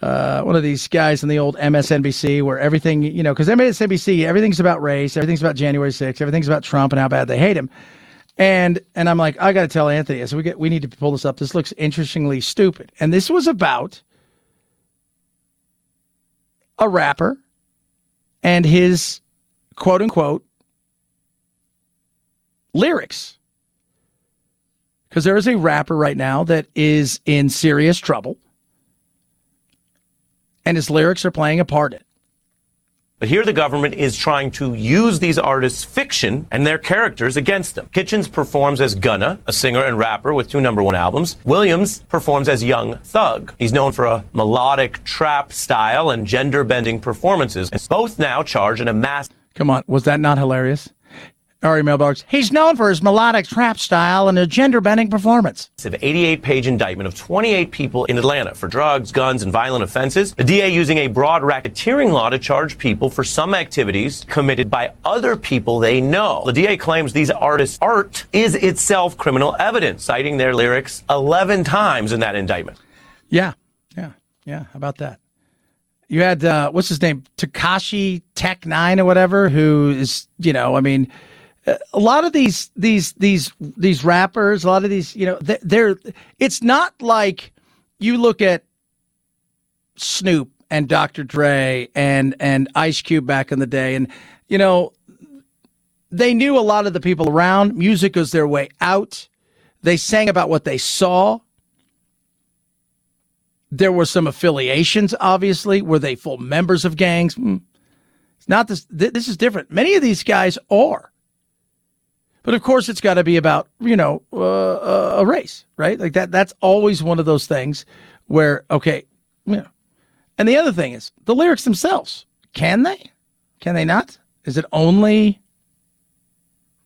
uh, one of these guys in the old MSNBC where everything, you know, because MSNBC, everything's about race, everything's about January 6th, everything's about Trump and how bad they hate him. And and I'm like, I got to tell Anthony, said, we get we need to pull this up. This looks interestingly stupid. And this was about a rapper and his quote unquote lyrics. Because there is a rapper right now that is in serious trouble and his lyrics are playing a part in. But here the government is trying to use these artists' fiction and their characters against them. Kitchens performs as Gunna, a singer and rapper with two number one albums. Williams performs as Young Thug. He's known for a melodic trap style and gender bending performances. Both now charge in a mass. Come on, was that not hilarious? Ari Mailbox. He's known for his melodic trap style and a gender bending performance. It's an 88 page indictment of 28 people in Atlanta for drugs, guns, and violent offenses. The DA using a broad racketeering law to charge people for some activities committed by other people they know. The DA claims these artists' art is itself criminal evidence, citing their lyrics 11 times in that indictment. Yeah, yeah, yeah. How about that? You had, uh, what's his name? Tekashi Tech Nine or whatever, who is, you know, I mean, a lot of these these these these rappers, a lot of these, you know, they're it's not like you look at Snoop and Dr. Dre and and Ice Cube back in the day and you know they knew a lot of the people around. Music was their way out. They sang about what they saw. There were some affiliations, obviously. Were they full members of gangs? Hmm. It's not this. This is different. Many of these guys are. But of course, it's got to be about you know uh, a race, right? Like that. That's always one of those things where okay, you know. And the other thing is the lyrics themselves. Can they? Can they not? Is it only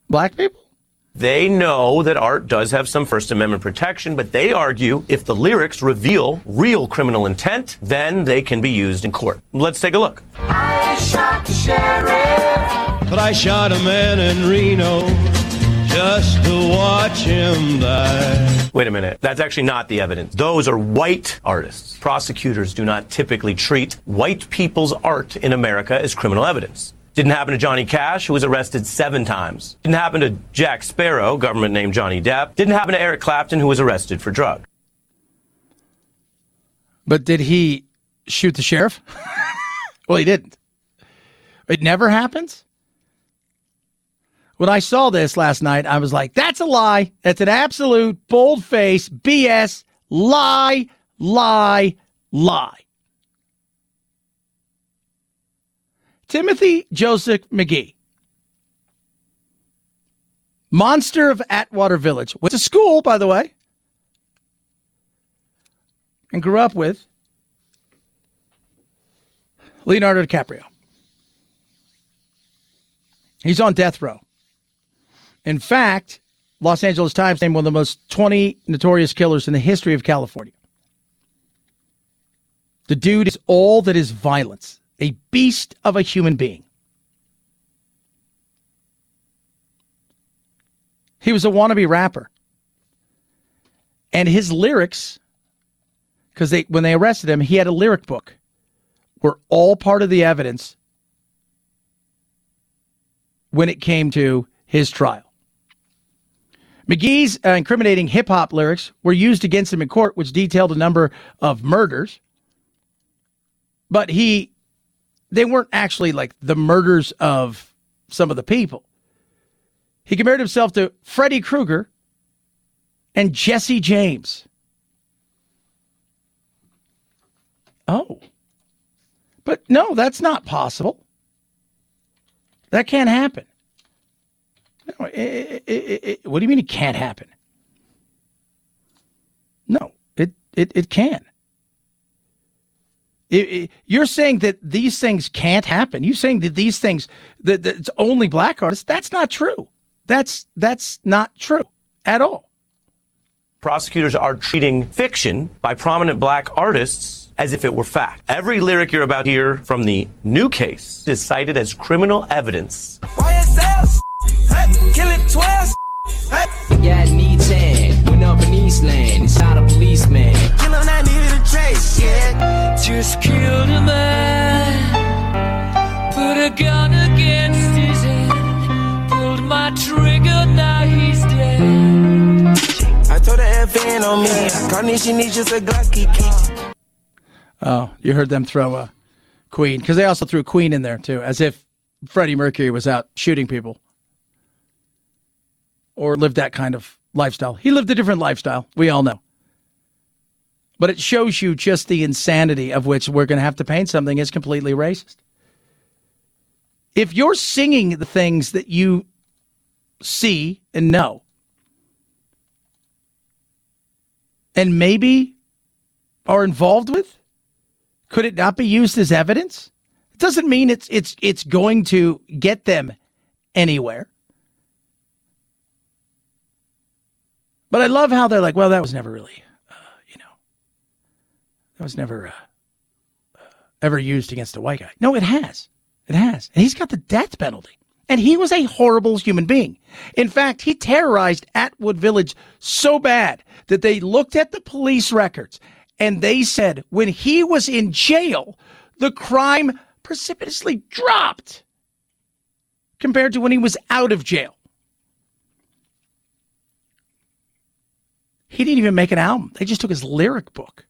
black people? They know that art does have some First Amendment protection, but they argue if the lyrics reveal real criminal intent, then they can be used in court. Let's take a look. I shot the sheriff, but I shot a man in Reno just to watch him die. Wait a minute. That's actually not the evidence. Those are white artists. Prosecutors do not typically treat white people's art in America as criminal evidence. Didn't happen to Johnny Cash, who was arrested seven times. Didn't happen to Jack Sparrow, government named Johnny Depp. Didn't happen to Eric Clapton, who was arrested for drug. But did he shoot the sheriff? well, he didn't. It never happens. When I saw this last night, I was like, that's a lie. That's an absolute bold face BS lie, lie, lie. Timothy Joseph McGhee, monster of Atwater Village, went to school, by the way, and grew up with Leonardo DiCaprio. He's on death row. In fact, Los Angeles Times named one of the most 20 notorious killers in the history of California. The dude is all that is violence, a beast of a human being. He was a wannabe rapper. And his lyrics, because they when they arrested him, he had a lyric book, were all part of the evidence when it came to his trial. McGhee's uh, incriminating hip hop lyrics were used against him in court, which detailed a number of murders. But he, they weren't actually like the murders of some of the people. He compared himself to Freddy Krueger and Jesse James. Oh. But no, that's not possible. That can't happen. No, it, it, it, what do you mean it can't happen? No, it it, it can. you're saying that these things can't happen. You're saying that these things that, that it's only black artists. That's not true. That's that's not true at all. Prosecutors are treating fiction by prominent black artists as if it were fact. Every lyric you're about to hear from the new case is cited as criminal evidence. Kill it twice. Got me 10, went up in Eastland, shot a policeman. Kill him, I needed a trace, yeah. Just killed a man, put a gun against his head, pulled my trigger, now he's dead. I told the FN on me, carnation needs just a Glocky key. Oh, you heard them throw a Queen, because they also threw Queen in there too, as if Freddie Mercury was out shooting people or lived that kind of lifestyle. He lived a different lifestyle. We all know. But it shows you just the insanity of which we're going to have to paint something as completely racist. If you're singing the things that you see and know, and maybe are involved with, could it not be used as evidence? It doesn't mean it's it's it's going to get them anywhere. But I love how they're like, well, that was never really, uh, you know, that was never uh, uh, ever used against a white guy. No, it has. It has. And he's got the death penalty. And he was a horrible human being. In fact, he terrorized Atwood Village so bad that they looked at the police records and they said when he was in jail, the crime precipitously dropped compared to when he was out of jail. He didn't even make an album. They just took his lyric book.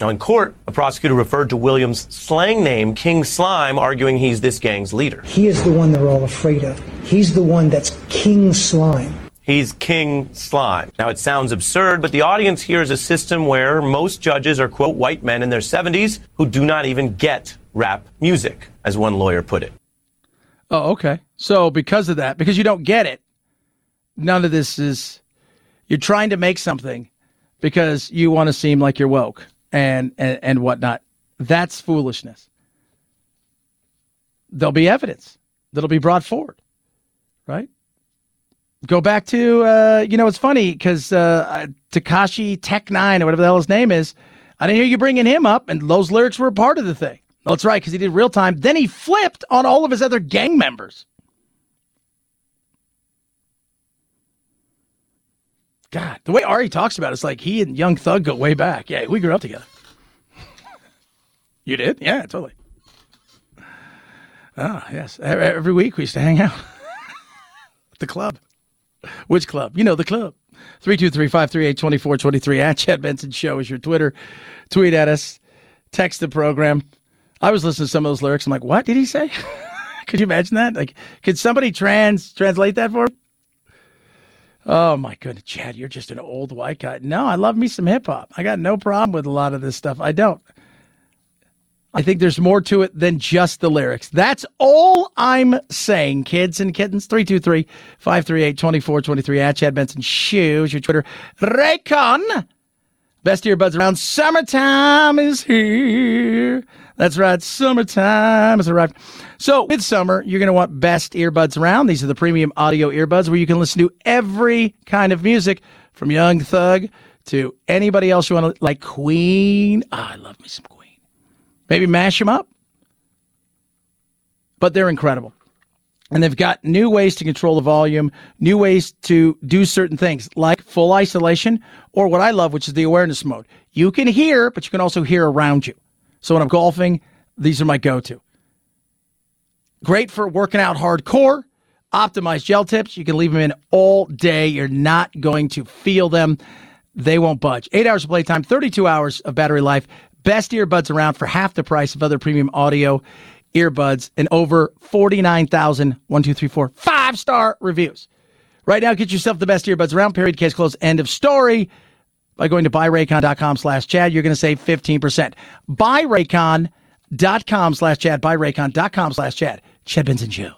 Now, in court, a prosecutor referred to Williams' slang name, King Slime, arguing he's this gang's leader. He is the one they're all afraid of. He's the one that's King Slime. He's King Slime. Now, it sounds absurd, but the audience here is a system where most judges are, quote, white men in their 70s who do not even get rap music, as one lawyer put it. Oh, okay. So, because of that, because you don't get it, none of this is you're trying to make something because you want to seem like you're woke and, and, and whatnot. That's foolishness. There'll be evidence that'll be brought forward, right? Go back to, uh, you know, it's funny because uh, Tekashi Tech Nine or whatever the hell his name is. I didn't hear you bringing him up, and those lyrics were a part of the thing. Well, that's right because he did real time. Then he flipped on all of his other gang members. God, the way Ari talks about it, it's like he and Young Thug go way back. Yeah, we grew up together. you did? Yeah, totally. Ah, yes. Every week we used to hang out at the club. Which club? You know, the club. 323 538 2423 at Chad Benson Show is your Twitter. Tweet at us. Text the program. I was listening to some of those lyrics. I'm like, what did he say? Could you imagine that? Like, could somebody trans translate that for? Oh my goodness, Chad, you're just an old white guy. No, I love me some hip hop. I got no problem with a lot of this stuff. I don't. I think there's more to it than just the lyrics. That's all I'm saying, kids and kittens. 323 538 2423 at Chad Benson Shoes, your Twitter. Raycon. Best earbuds around. Summertime is here. That's right. Summertime has arrived. So with summer, you're going to want best earbuds around. These are the premium audio earbuds where you can listen to every kind of music from Young Thug to anybody else you want to like Queen. Oh, I love me some Queen. Maybe mash them up. But they're incredible. And they've got new ways to control the volume, new ways to do certain things like full isolation, or what I love, which is the awareness mode. You can hear, but you can also hear around you. So when I'm golfing, these are my go to. Great for working out hardcore. Optimized gel tips. You can leave them in all day. You're not going to feel them. They won't budge. Eight hours of playtime, 32 hours of battery life. Best earbuds around for half the price of other premium audio earbuds and over 49,000, one, two, three, four, five star reviews. Right now, get yourself the best earbuds around. Period. Case closed. End of story. By going to buyraycon.com slash Chad, you're going to save 15%. Buyraycon.com slash Chad. Buyraycon.com slash Chad. Chad Benson Show.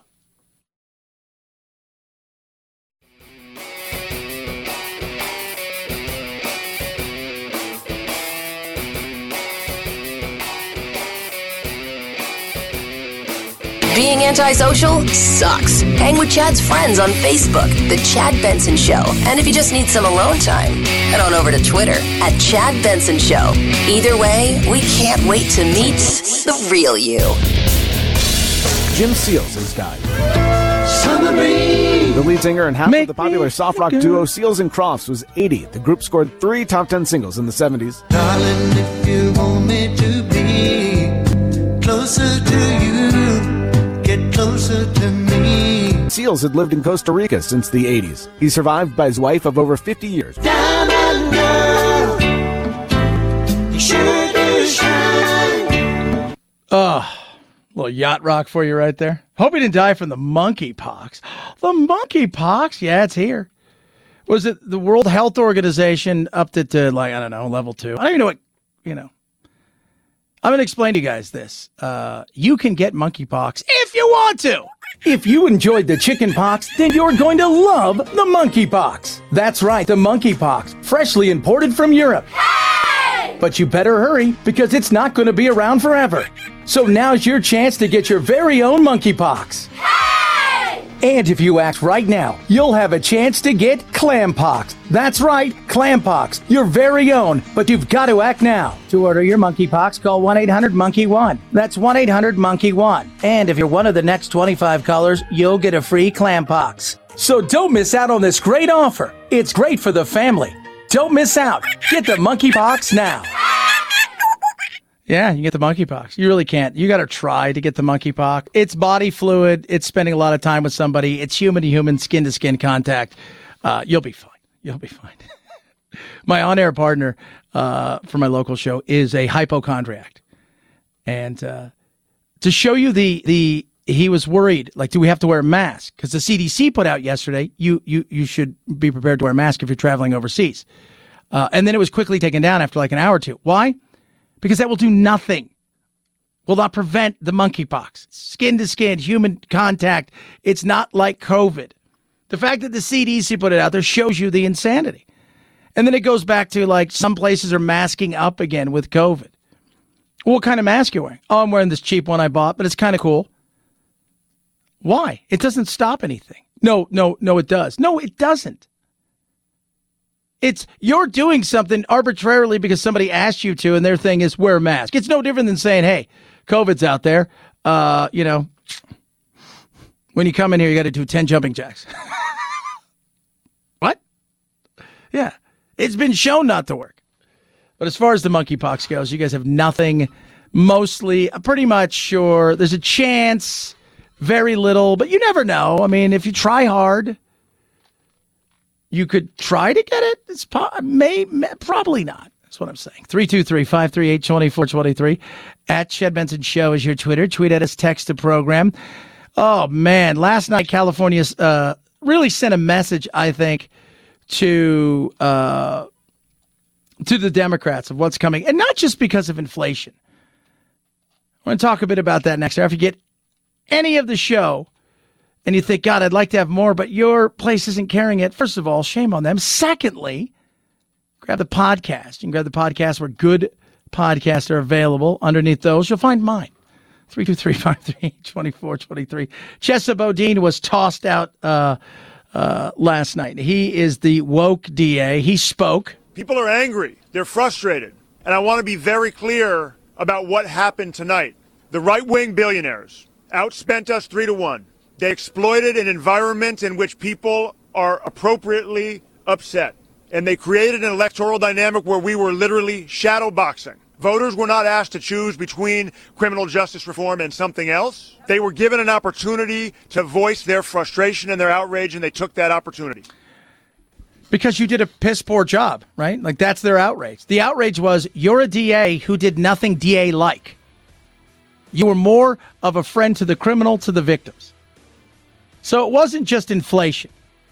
Being antisocial sucks. Hang with Chad's friends on Facebook, The Chad Benson Show. And if you just need some alone time, head on over to Twitter at Chad Benson Show. Either way, we can't wait to meet the real you. Jim Seals has died. The lead singer and half of the popular soft rock duo Seals and Crofts was 80. The group scored three top 10 singles in the 70s. Darling, Seals had lived in Costa Rica since the 80s. He's survived by his wife of over 50 years. Diamond girl, you sure do shine. Oh, little yacht rock for you right there. Hope he didn't die from the monkey pox. The monkey pox? Yeah, it's here. Was it the World Health Organization upped it to like, I don't know, level two? I don't even know what, you know. I'm going to explain to you guys this. Uh, you can get monkeypox if you want to. If you enjoyed the chickenpox, then you're going to love the monkeypox. That's right, the monkeypox, freshly imported from Europe. But you better hurry because it's not going to be around forever. So now's your chance to get your very own monkeypox. And if you act right now, you'll have a chance to get clampox. That's right, clampox, your very own. But you've got to act now. To order your monkeypox, call 1 800 Monkey 1. That's 1 800 Monkey 1. And if you're one of the next 25 callers, you'll get a free clampox. So don't miss out on this great offer. It's great for the family. Don't miss out. Get the monkeypox now. Yeah, you get the monkeypox. You really can't. You got to try to get the monkeypox. It's body fluid. It's spending a lot of time with somebody. It's human to human, skin to skin contact. Uh, you'll be fine. You'll be fine. my on air partner uh, for my local show is a hypochondriac. And uh, to show you the, the, he was worried, like, do we have to wear a mask? Because the CDC put out yesterday, you, you, you should be prepared to wear a mask if you're traveling overseas. Uh, and then it was quickly taken down after like an hour or two. Why? Because that will do nothing. Will not prevent the monkeypox. Skin to skin, human contact. It's not like COVID. The fact that the CDC put it out there shows you the insanity. And then it goes back to like some places are masking up again with COVID. What kind of mask you wearing? Oh, I'm wearing this cheap one I bought, but it's kind of cool. Why? It doesn't stop anything. No, no, no, it does. No, it doesn't. It's you're doing something arbitrarily because somebody asked you to, and their thing is wear a mask. It's no different than saying, "Hey, COVID's out there. Uh, you know, when you come in here, you got to do ten jumping jacks." what? Yeah, it's been shown not to work. But as far as the monkeypox goes, you guys have nothing. Mostly, pretty much sure. There's a chance, very little, but you never know. I mean, if you try hard you could try to get it. It's po- may, may probably not. That's what I'm saying. 323-538-2423. At Chad Benson Show is your Twitter. Tweet at us, text the program. Oh man, last night California uh, really sent a message, I think, to uh, to the Democrats of what's coming, and not just because of inflation. I want to talk a bit about that next. After you get any of the show, and you think, God, I'd like to have more, but your place isn't carrying it. First of all, shame on them. Secondly, grab the podcast. You can grab the podcast where good podcasts are available. Underneath those, you'll find mine. 323-538-2423. Chesa Boudin was tossed out uh, uh, last night. He is the woke DA. He spoke. People are angry. They're frustrated. And I want to be very clear about what happened tonight. The right-wing billionaires outspent us three to one. They exploited an environment in which people are appropriately upset. And they created an electoral dynamic where we were literally shadowboxing. Voters were not asked to choose between criminal justice reform and something else. They were given an opportunity to voice their frustration and their outrage, and they took that opportunity. Because you did a piss poor job, right? Like that's their outrage. The outrage was you're a DA who did nothing DA like. You were more of a friend to the criminal, to the victims. So it wasn't just inflation.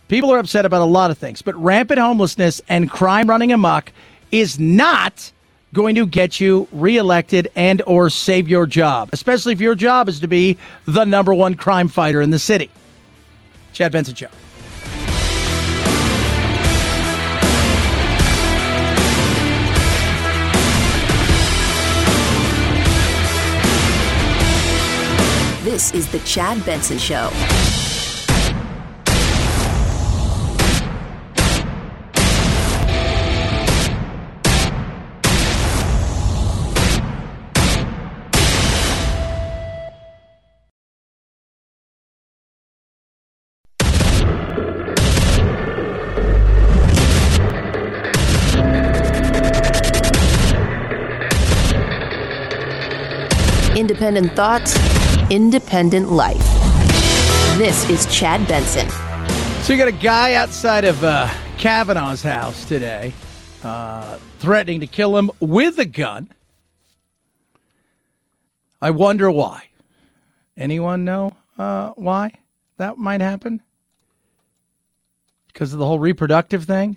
People are upset about a lot of things, but rampant homelessness and crime running amok is not going to get you reelected and or save your job, especially if your job is to be the number one crime fighter in the city. Chad Benson Show. This is the Chad Benson Show. Independent thoughts, independent life. This is Chad Benson. So you got a guy outside of uh, Kavanaugh's house today, uh, threatening to kill him with a gun. I wonder why. Anyone know uh, why that might happen? Because of the whole reproductive thing?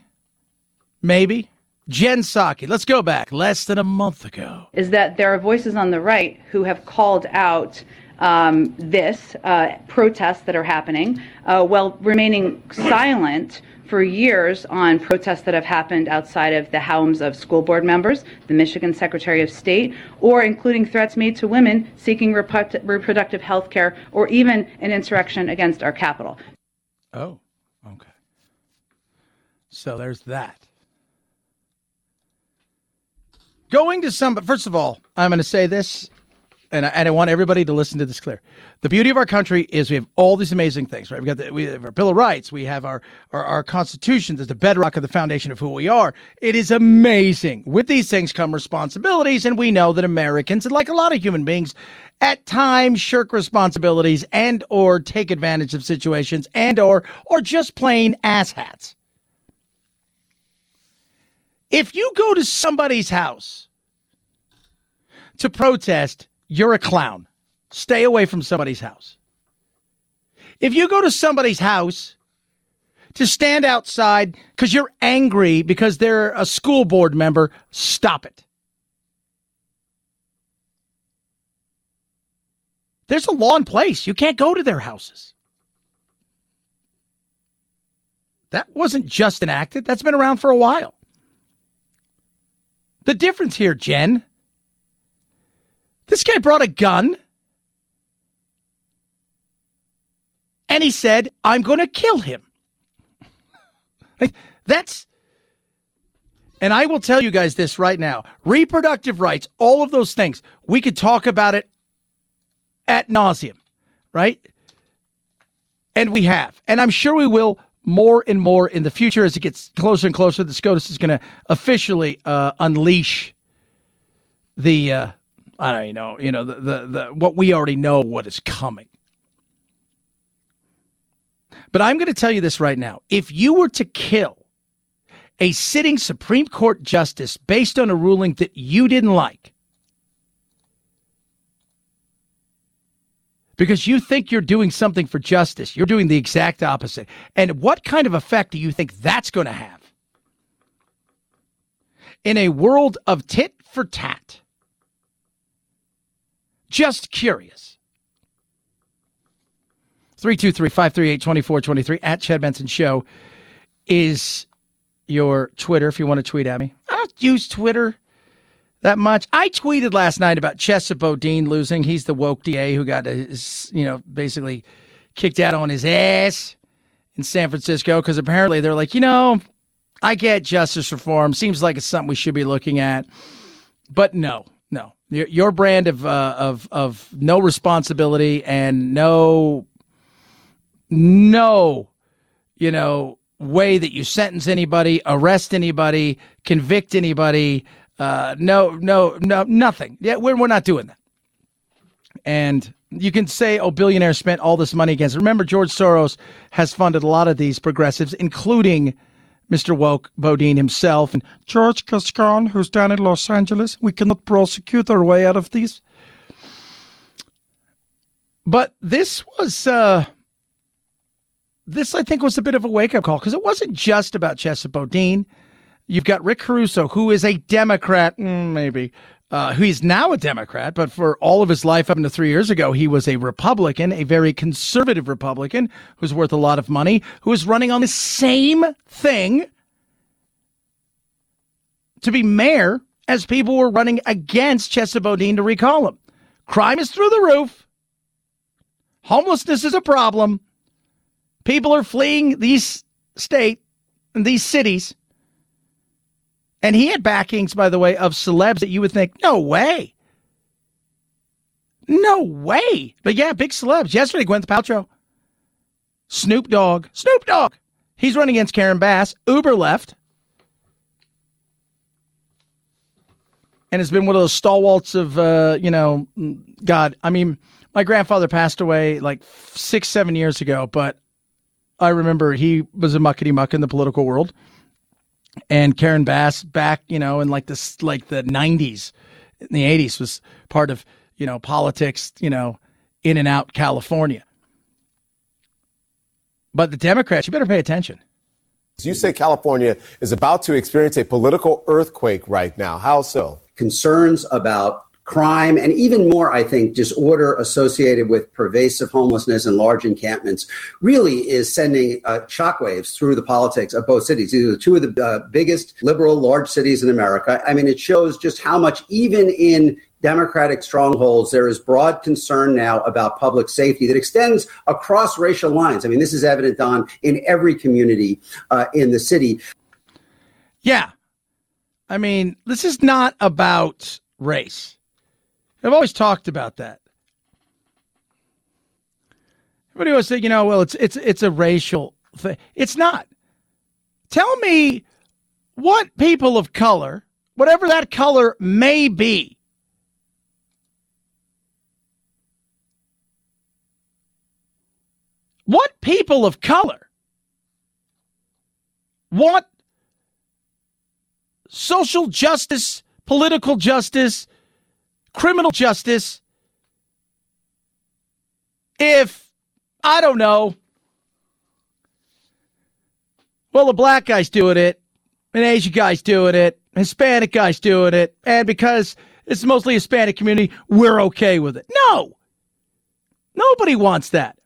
Maybe. Jen Psaki, let's go back less than a month ago. is that there are voices on the right who have called out um, this uh, protests that are happening uh, while remaining silent for years on protests that have happened outside of the homes of school board members, the Michigan Secretary of State, or including threats made to women seeking reprodu- reproductive health care, or even an insurrection against our Capitol. Oh, okay. So there's that. Going to some, but first of all, I'm going to say this, and I, and I want everybody to listen to this clear. The beauty of our country is we have all these amazing things, right? We've got the, we have our Bill of Rights, we have our, our our Constitution that's the bedrock of the foundation of who we are. It is amazing. With these things come responsibilities, and we know that Americans, and like a lot of human beings, at times shirk responsibilities and or take advantage of situations and or or just plain asshats. If you go to somebody's house to protest, you're a clown. Stay away from somebody's house. If you go to somebody's house to stand outside because you're angry because they're a school board member, stop it. There's a law in place. You can't go to their houses. That wasn't just enacted, that's been around for a while. The difference here, Jen, this guy brought a gun and he said, I'm going to kill him. That's, and I will tell you guys this right now reproductive rights, all of those things, we could talk about it at nauseum, right? And we have. And I'm sure we will more and more in the future as it gets closer and closer. The SCOTUS is going to officially uh, unleash the, uh, I don't know, you know, the, the, the, what we already know what is coming. But I'm going to tell you this right now. If you were to kill a sitting Supreme Court justice based on a ruling that you didn't like, because you think you're doing something for justice. You're doing the exact opposite. And what kind of effect do you think that's going to have? In a world of tit for tat. Just curious. 323 538 2423 at Chad Benson Show is your Twitter if you want to tweet at me. I don't use Twitter that much. I tweeted last night about Chesa Boudin losing. He's the woke DA who got his, you know, basically kicked out on his ass in San Francisco because apparently they're like, you know, I get justice reform. Seems like it's something we should be looking at. But no, no. Your, your brand of, uh, of, of no responsibility and no, no, you know, way that you sentence anybody, arrest anybody, convict anybody. Uh, no, no, no, nothing. Yeah, we're, we're not doing that. And you can say, oh, billionaires spent all this money against. Remember, George Soros has funded a lot of these progressives, including Mr. Woke Boudin himself and George Gascon, who's down in Los Angeles. We cannot prosecute our way out of these. But this was, uh, this I think was a bit of a wake up call because it wasn't just about Chesa Boudin. You've got Rick Caruso, who is a Democrat, mm, maybe, uh, who is now a Democrat, but for all of his life up until three years ago, he was a Republican, a very conservative Republican who's worth a lot of money, who is running on the same thing to be mayor as people were running against Chesa Boudin to recall him. Crime is through the roof. Homelessness is a problem. People are fleeing these state and these cities and he had backings, by the way, of celebs that you would think, no way. No way. But yeah, big celebs. Yesterday, Gwyneth Paltrow, Snoop Dogg, Snoop Dogg. He's running against Karen Bass. Uber left. And it's been one of those stalwarts of, uh, you know, God. I mean, my grandfather passed away like six, seven years ago, but I remember he was a muckety muck in the political world and Karen Bass back, you know, in like this, like the '90s, in the '80s was part of, you know, politics, you know, in and out California. But the Democrats, you better pay attention. You say California is about to experience a political earthquake right now. How so? Concerns about crime, and even more, I think, disorder associated with pervasive homelessness and large encampments really is sending uh, shockwaves through the politics of both cities. These are two of the uh, biggest liberal large cities in America. I mean, it shows just how much, even in Democratic strongholds, there is broad concern now about public safety that extends across racial lines. I mean, this is evident, Don, in every community uh, in the city. Yeah. I mean, this is not about race. I've always talked about that. Everybody always say, you know, well, it's it's it's a racial thing. It's not. Tell me what people of color, whatever that color may be, what people of color want social justice, political justice, criminal justice if, I don't know, well, the black guy's doing it, an Asian guy's doing it, Hispanic guy's doing it, and because it's mostly Hispanic community, we're okay with it. No. Nobody wants that.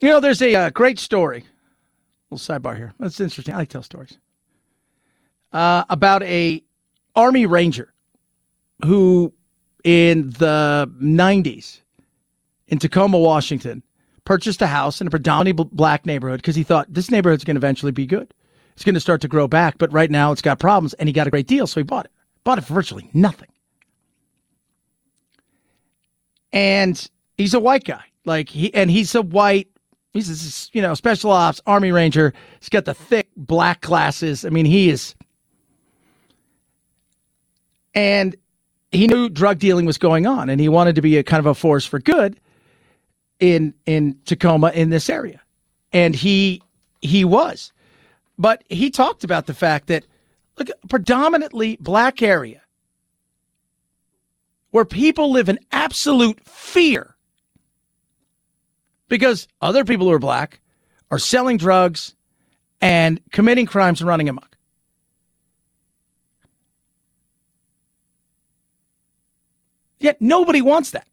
You know, there's a, uh, great story. Little sidebar here. That's interesting. I like tell stories uh, about a Army Ranger who, in the 90s, in Tacoma, Washington, purchased a house in a predominantly black neighborhood because he thought this neighborhood's going to eventually be good. It's going to start to grow back, but right now it's got problems, and he got a great deal, so he bought it. Bought it for virtually nothing. And he's a white guy, like he, and he's a white he's a, you know special ops army ranger he's got the thick black glasses i mean he is and he knew drug dealing was going on and he wanted to be a kind of a force for good in in Tacoma in this area. And he he was. But he talked about the fact that look predominantly black area. where people live in absolute fear because other people who are black are selling drugs and committing crimes and running amok. Yet nobody wants that.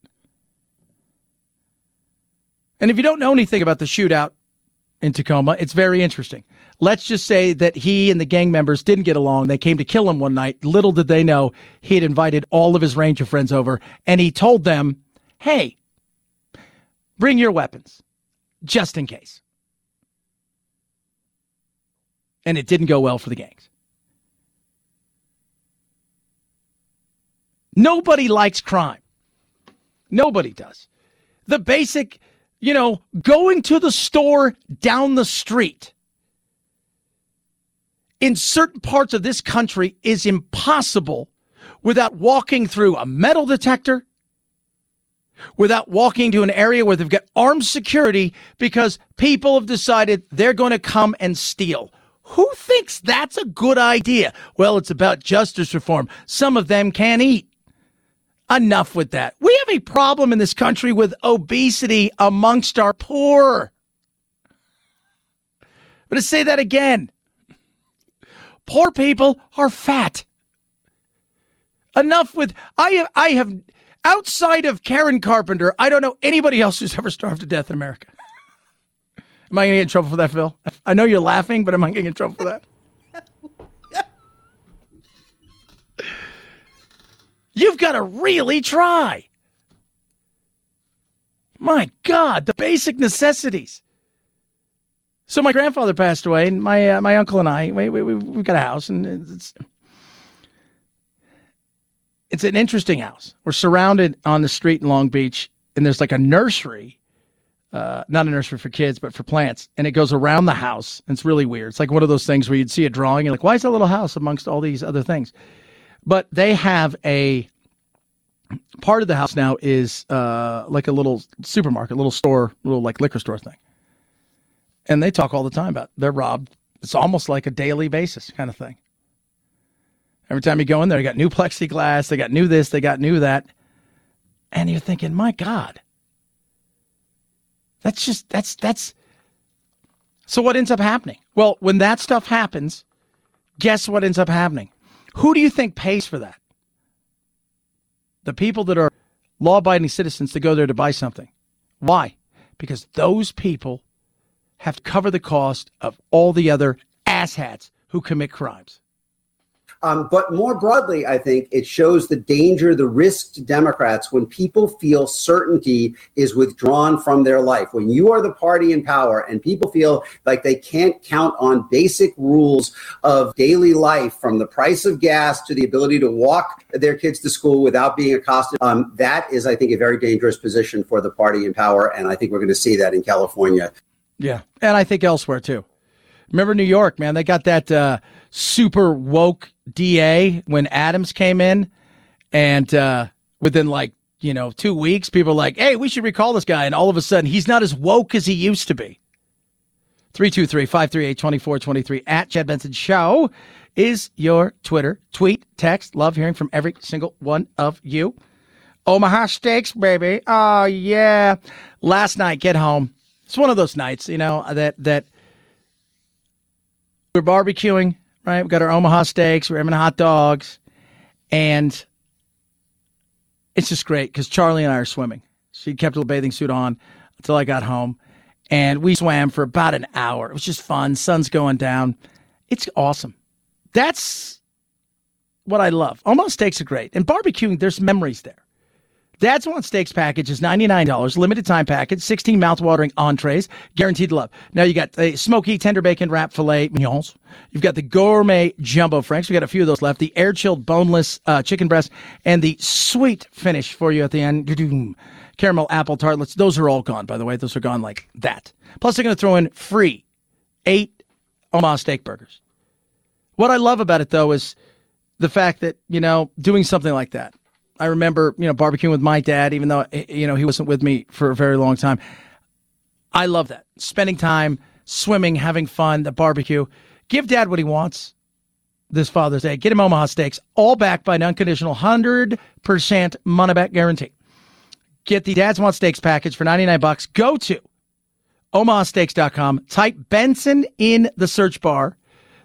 And if you don't know anything about the shootout in Tacoma, it's very interesting. Let's just say that he and the gang members didn't get along. They came to kill him one night. Little did they know he had invited all of his Ranger friends over and he told them, hey, bring your weapons just in case. And it didn't go well for the gangs. Nobody likes crime. Nobody does. The basic, you know, going to the store down the street in certain parts of this country is impossible without walking through a metal detector, without walking to an area where they've got armed security because people have decided they're going to come and steal. Who thinks that's a good idea? Well, it's about justice reform. Some of them can't eat. Enough with that. We have a problem in this country with obesity amongst our poor. I'm going to say that again. Poor people are fat. Enough with I have I have outside of Karen Carpenter, I don't know anybody else who's ever starved to death in America. am I going to get in trouble for that, Phil? I know you're laughing, but am I going to get in trouble for that? You've got to really try. My God, the basic necessities. So my grandfather passed away, and my uh, my uncle and I we, we we've got a house, and it's it's an interesting house. We're surrounded on the street in Long Beach, and there's like a nursery, uh, not a nursery for kids, but for plants, and it goes around the house. And it's really weird. It's like one of those things where you'd see a drawing, and like, why is that little house amongst all these other things? But they have a part of the house now is uh, like a little supermarket, little store, little like liquor store thing. And they talk all the time about they're robbed. It's almost like a daily basis kind of thing. Every time you go in there, they got new plexiglass, they got new this, they got new that. And you're thinking, my God. That's just that's that's so what ends up happening? Well, when that stuff happens, guess what ends up happening? Who do you think pays for that? The people that are law abiding citizens to go there to buy something. Why? Because those people have to cover the cost of all the other asshats who commit crimes. Um, but more broadly, I think it shows the danger, the risk to Democrats when people feel certainty is withdrawn from their life. When you are the party in power and people feel like they can't count on basic rules of daily life, from the price of gas to the ability to walk their kids to school without being accosted, um, that is, I think, a very dangerous position for the party in power. And I think we're going to see that in California. Yeah. And I think elsewhere too. Remember New York, man? They got that uh, super woke DA when Adams came in, and uh, within like you know two weeks, people like, "Hey, we should recall this guy," and all of a sudden, he's not as woke as he used to be. 323-538-2423 at Chad Benson Show is your Twitter tweet text. Love hearing from every single one of you. Omaha Steaks, baby. Oh yeah. Last night, get home. It's one of those nights, you know, that that we're barbecuing, right? We got our Omaha steaks, we're having hot dogs, and it's just great because Charlie and I are swimming. She kept a bathing suit on until I got home, and we swam for about an hour. It was just fun. Sun's going down. It's awesome. That's what I love. Omaha steaks are great, and barbecuing. There's memories there. Dad's Want Steaks package is $99, limited time package, 16 mouthwatering entrees, guaranteed love. Now you got the smoky tender bacon wrap filet mignons. You've got the gourmet jumbo franks. We got a few of those left. The air chilled boneless uh, chicken breast and the sweet finish for you at the end. Caramel apple tartlets. Those are all gone, by the way. Those are gone like that. Plus, they're going to throw in free eight Omaha steak burgers. What I love about it, though, is the fact that, you know, doing something like that I remember, you know, barbecuing with my dad, even though, eh, you know, he wasn't with me for a very long time. I love that. Spending time, swimming, having fun, the barbecue. Give dad what he wants. this Father's Day. Get him Omaha Steaks, all backed by an unconditional 100% money back guarantee. Get the Dads Want Steaks package for 99 bucks. Go to omahasteaks.com. Type Benson in the search bar.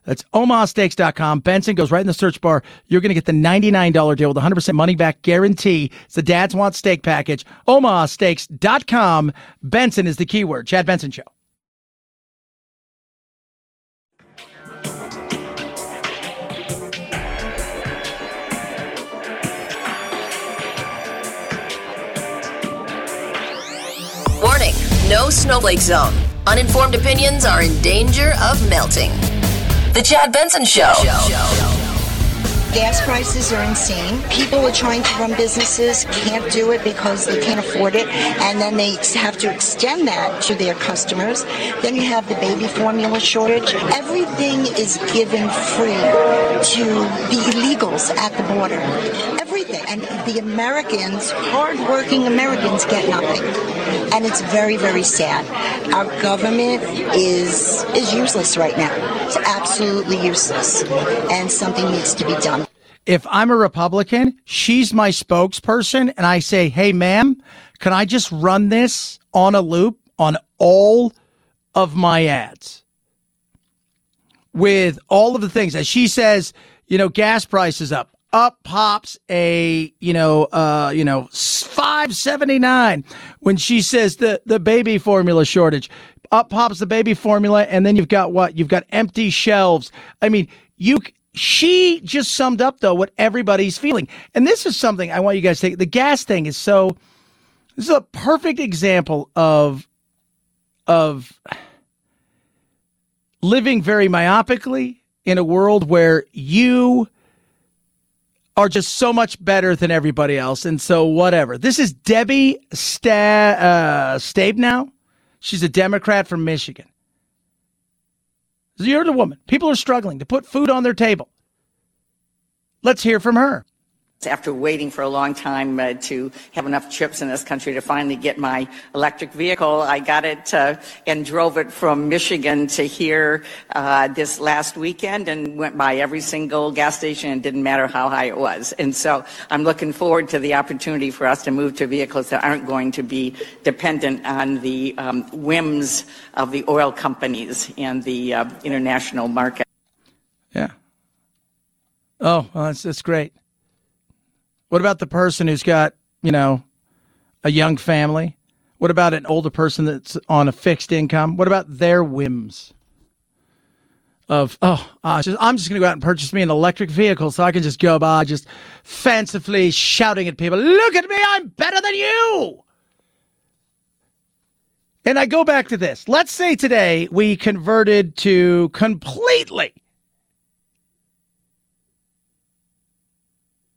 That's omahasteaks.com. Benson goes right in the search bar. You're going to get the $99 deal with 100% money back guarantee. It's the Dads Want Steak package. omahasteaks.com. Benson is the keyword. Chad Benson Show. Warning no snowflake zone. Uninformed opinions are in danger of melting. The Chad Benson Show. Gas prices are insane. People are trying to run businesses, can't do it because they can't afford it, and then they have to extend that to their customers. Then you have the baby formula shortage. Everything is given free to the illegals at the border. Everything. And the Americans, hardworking Americans, get nothing. And it's very, very sad. Our government is is useless right now. It's absolutely useless. And something needs to be done. If I'm a Republican, she's my spokesperson, and I say, hey, ma'am, can I just run this on a loop on all of my ads? With all of the things, as she says, you know, gas prices up. Up pops a, you know, uh, you know, five seventy nine when she says the the baby formula shortage. Up pops the baby formula, and then you've got what? You've got empty shelves. I mean, you she just summed up though what everybody's feeling. And this is something I want you guys to take. The gas thing is so this is a perfect example of of living very myopically in a world where you are just so much better than everybody else. And so whatever. This is Debbie Sta- uh, Stabenow. She's a Democrat from Michigan. You're the woman. People are struggling to put food on their table. Let's hear from her. After waiting for a long time uh, to have enough chips in this country to finally get my electric vehicle, I got it uh, and drove it from Michigan to here uh, this last weekend and went by every single gas station and didn't matter how high it was. And so I'm looking forward to the opportunity for us to move to vehicles that aren't going to be dependent on the um, whims of the oil companies and the uh, international market. Yeah. Oh, well, that's, that's great. What about the person who's got, you know, a young family? What about an older person that's on a fixed income? What about their whims? Of oh, uh, just, I'm just going to go out and purchase me an electric vehicle so I can just go by just fancifully shouting at people, "Look at me, I'm better than you." And I go back to this. Let's say today we converted to completely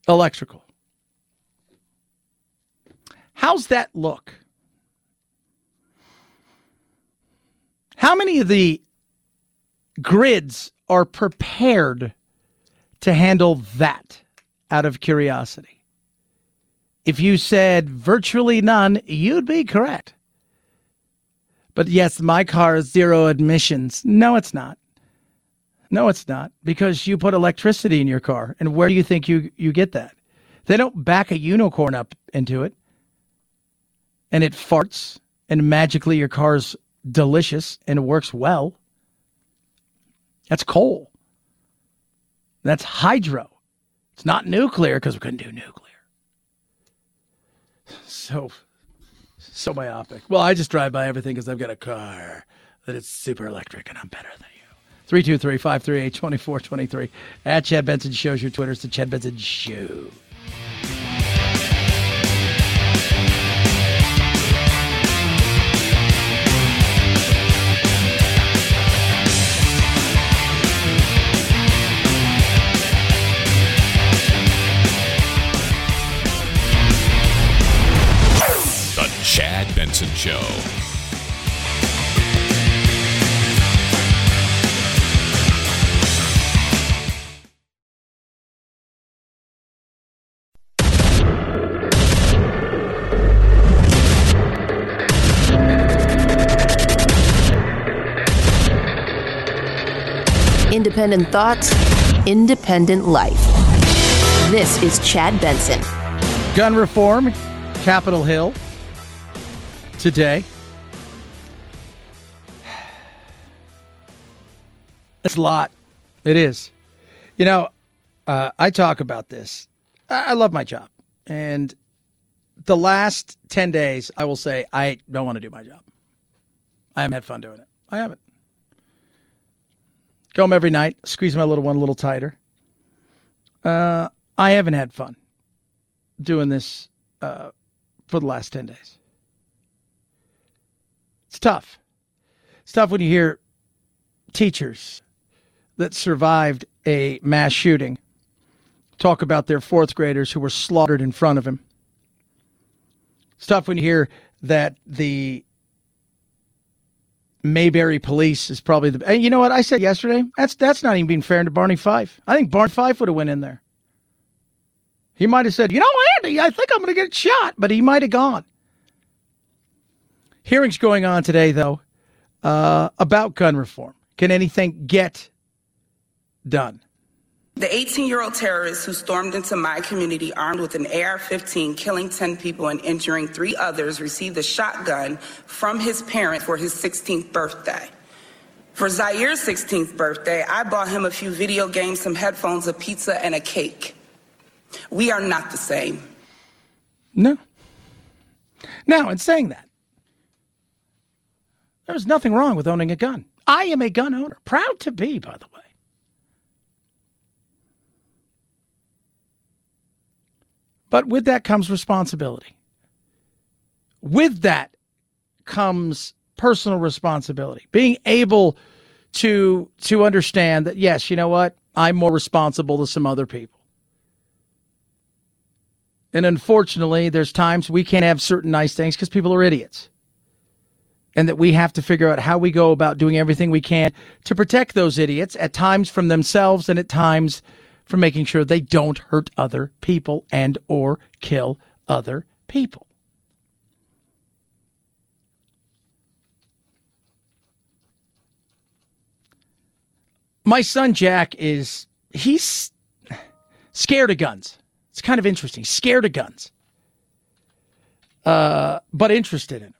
electrical. How's that look? How many of the grids are prepared to handle that out of curiosity? If you said virtually none, you'd be correct. But yes, my car is zero emissions. No, it's not. No, it's not because you put electricity in your car. And where do you think you, you get that? They don't back a unicorn up into it and it farts and magically your car's delicious and it works well. That's coal. That's hydro. It's not nuclear because we couldn't do nuclear. So, so myopic. Well, I just drive by everything because I've got a car that is super electric and I'm better than you. 323 538 2423. At Chad Benson Shows your Twitter's the Chad Benson Show. Benson Show. Independent thoughts, independent life. This is Chad Benson. Gun reform, Capitol Hill, today. It's a lot. It is. You know, uh, I talk about this. I, I love my job. And the last 10 days, I will say, I don't want to do my job. I haven't had fun doing it. I haven't. Go home every night, squeeze my little one a little tighter. Uh, I haven't had fun doing this uh, for the last 10 days. It's tough. It's tough when you hear teachers that survived a mass shooting talk about their fourth graders who were slaughtered in front of him. It's tough when you hear that the Mayberry police is probably the. And you know what I said yesterday? That's that's not even being fair to Barney Fife. I think Barney Fife would have went in there. He might have said, "You know, Andy, I think I'm going to get shot," but he might have gone. Hearings going on today, though, uh, about gun reform. Can anything get done? The 18 year old terrorist who stormed into my community armed with an AR 15, killing 10 people and injuring three others, received a shotgun from his parents for his 16th birthday. For Zaire's 16th birthday, I bought him a few video games, some headphones, a pizza, and a cake. We are not the same. No. Now, in saying that, there's nothing wrong with owning a gun. I am a gun owner. Proud to be, by the way. But with that comes responsibility. With that comes personal responsibility. Being able to to understand that yes, you know what? I'm more responsible than some other people. And unfortunately, there's times we can't have certain nice things because people are idiots. And that we have to figure out how we go about doing everything we can to protect those idiots, at times from themselves and at times from making sure they don't hurt other people and or kill other people. My son Jack is he's scared of guns. It's kind of interesting. Scared of guns. Uh, but interested in.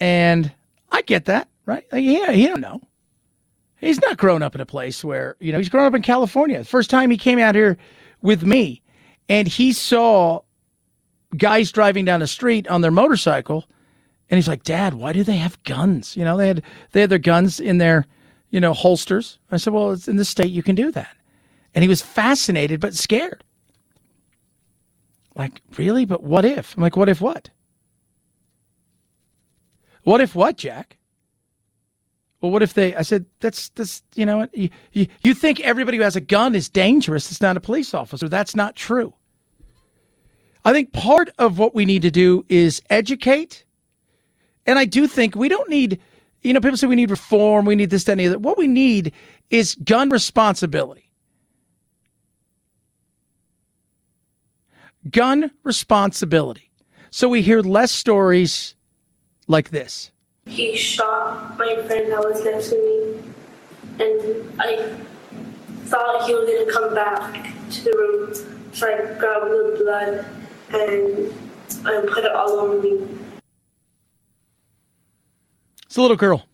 And I get that, right? Yeah, he don't know. He's not grown up in a place where, you know, he's grown up in California. The first time he came out here with me and he saw guys driving down the street on their motorcycle and he's like, "Dad, why do they have guns?" You know, they had they had their guns in their, you know, holsters. I said, "Well, it's in the state you can do that." And he was fascinated but scared. Like, "Really? But what if?" I'm like, "What if what?" What if what, Jack? Well, what if they? I said, that's that's you know, you, you, you think everybody who has a gun is dangerous. It's not a police officer. That's not true. I think part of what we need to do is educate, and I do think we don't need. You know, people say we need reform. We need this, that, and the other. What we need is gun responsibility. Gun responsibility. So we hear less stories like this. He shot my friend that was next to me, and I thought he was gonna come back to the room, so I grabbed the blood and and put it all over me. It's a little girl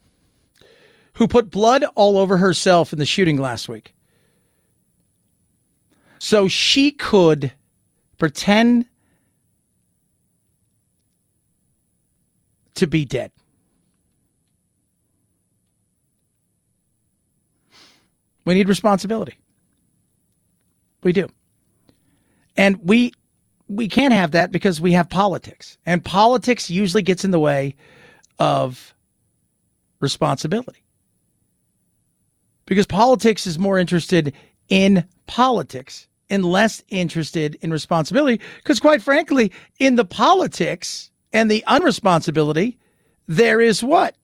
who put blood all over herself in the shooting last week. So she could pretend to be dead. We need responsibility. We do. And we we can't have that because we have politics. And politics usually gets in the way of responsibility. Because politics is more interested in politics and less interested in responsibility. Because, quite frankly, in the politics and the unresponsibility, there is what?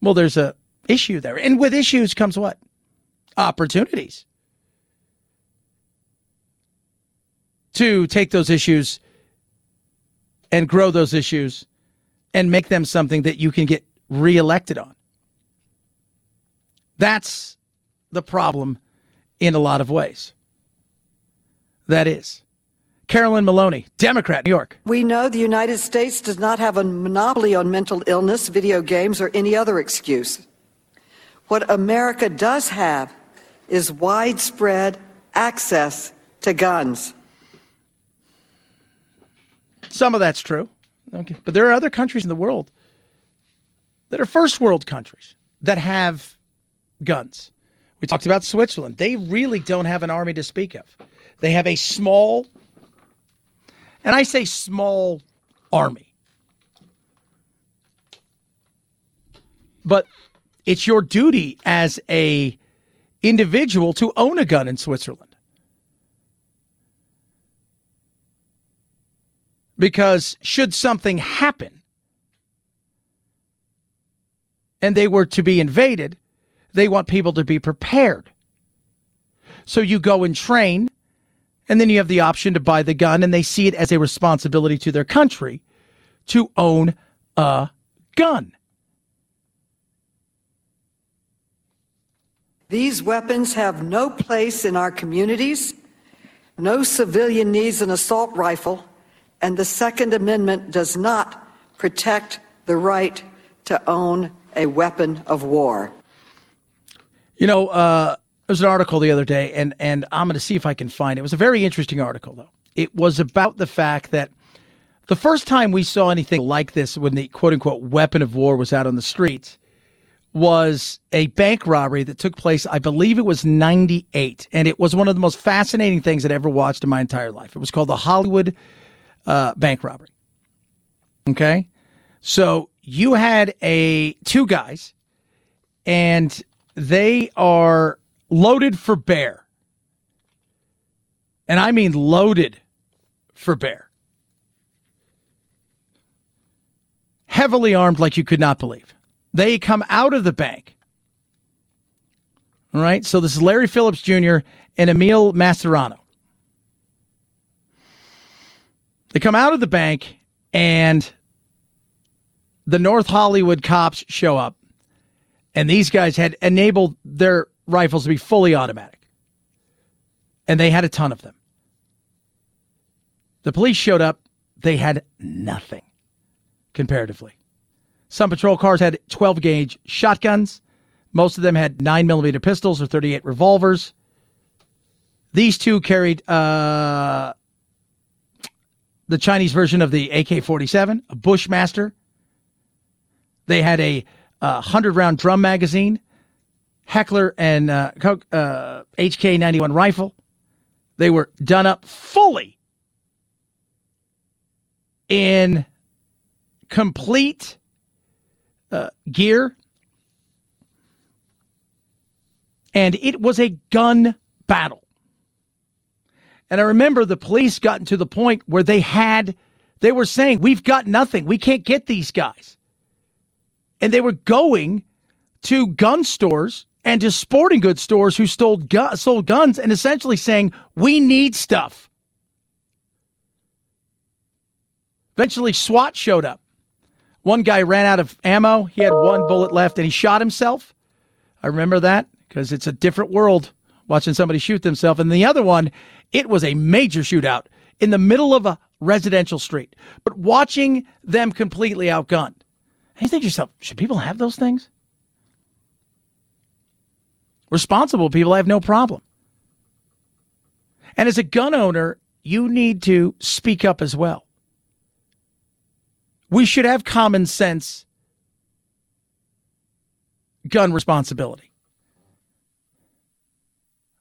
Well, there's a issue there. And with issues comes what? Opportunities to take those issues and grow those issues and make them something that you can get reelected on. That's the problem in a lot of ways. That is. Carolyn Maloney, Democrat, New York. We know the United States does not have a monopoly on mental illness, video games, or any other excuse. What America does have is widespread access to guns. Some of that's true. Okay. But there are other countries in the world that are first world countries that have guns. We talked about Switzerland. They really don't have an army to speak of. They have a small, and I say small army. But it's your duty as a individual to own a gun in Switzerland. Because should something happen and they were to be invaded, they want people to be prepared. So you go and train, and then you have the option to buy the gun, and they see it as a responsibility to their country to own a gun. These weapons have no place in our communities. No civilian needs an assault rifle, and the Second Amendment does not protect the right to own a weapon of war. You know, uh, there's an article the other day, and, and I'm going to see if I can find it. It was a very interesting article, though. It was about the fact that the first time we saw anything like this when the quote unquote weapon of war was out on the streets was a bank robbery that took place, I believe it was 98. And it was one of the most fascinating things I'd ever watched in my entire life. It was called the Hollywood uh, bank robbery. Okay. So you had a two guys and they are loaded for bear. And I mean loaded for bear. Heavily armed like you could not believe. They come out of the bank. All right. So this is Larry Phillips Jr. and Emil Mascherano. They come out of the bank and the North Hollywood cops show up. And these guys had enabled their rifles to be fully automatic. And they had a ton of them. The police showed up. They had nothing comparatively. Some patrol cars had 12 gauge shotguns. Most of them had 9 millimeter pistols or 38 revolvers. These two carried uh, the Chinese version of the AK 47, a Bushmaster. They had a 100 round drum magazine, Heckler and uh, uh, HK 91 rifle. They were done up fully in complete uh, gear. And it was a gun battle. And I remember the police gotten to the point where they had, they were saying, We've got nothing. We can't get these guys. And they were going to gun stores and to sporting goods stores who stole gu- sold guns and essentially saying, We need stuff. Eventually, SWAT showed up. One guy ran out of ammo. He had one bullet left and he shot himself. I remember that because it's a different world watching somebody shoot themselves. And the other one, it was a major shootout in the middle of a residential street, but watching them completely outgunned. And you think to yourself, should people have those things? Responsible people I have no problem. And as a gun owner, you need to speak up as well. We should have common sense gun responsibility.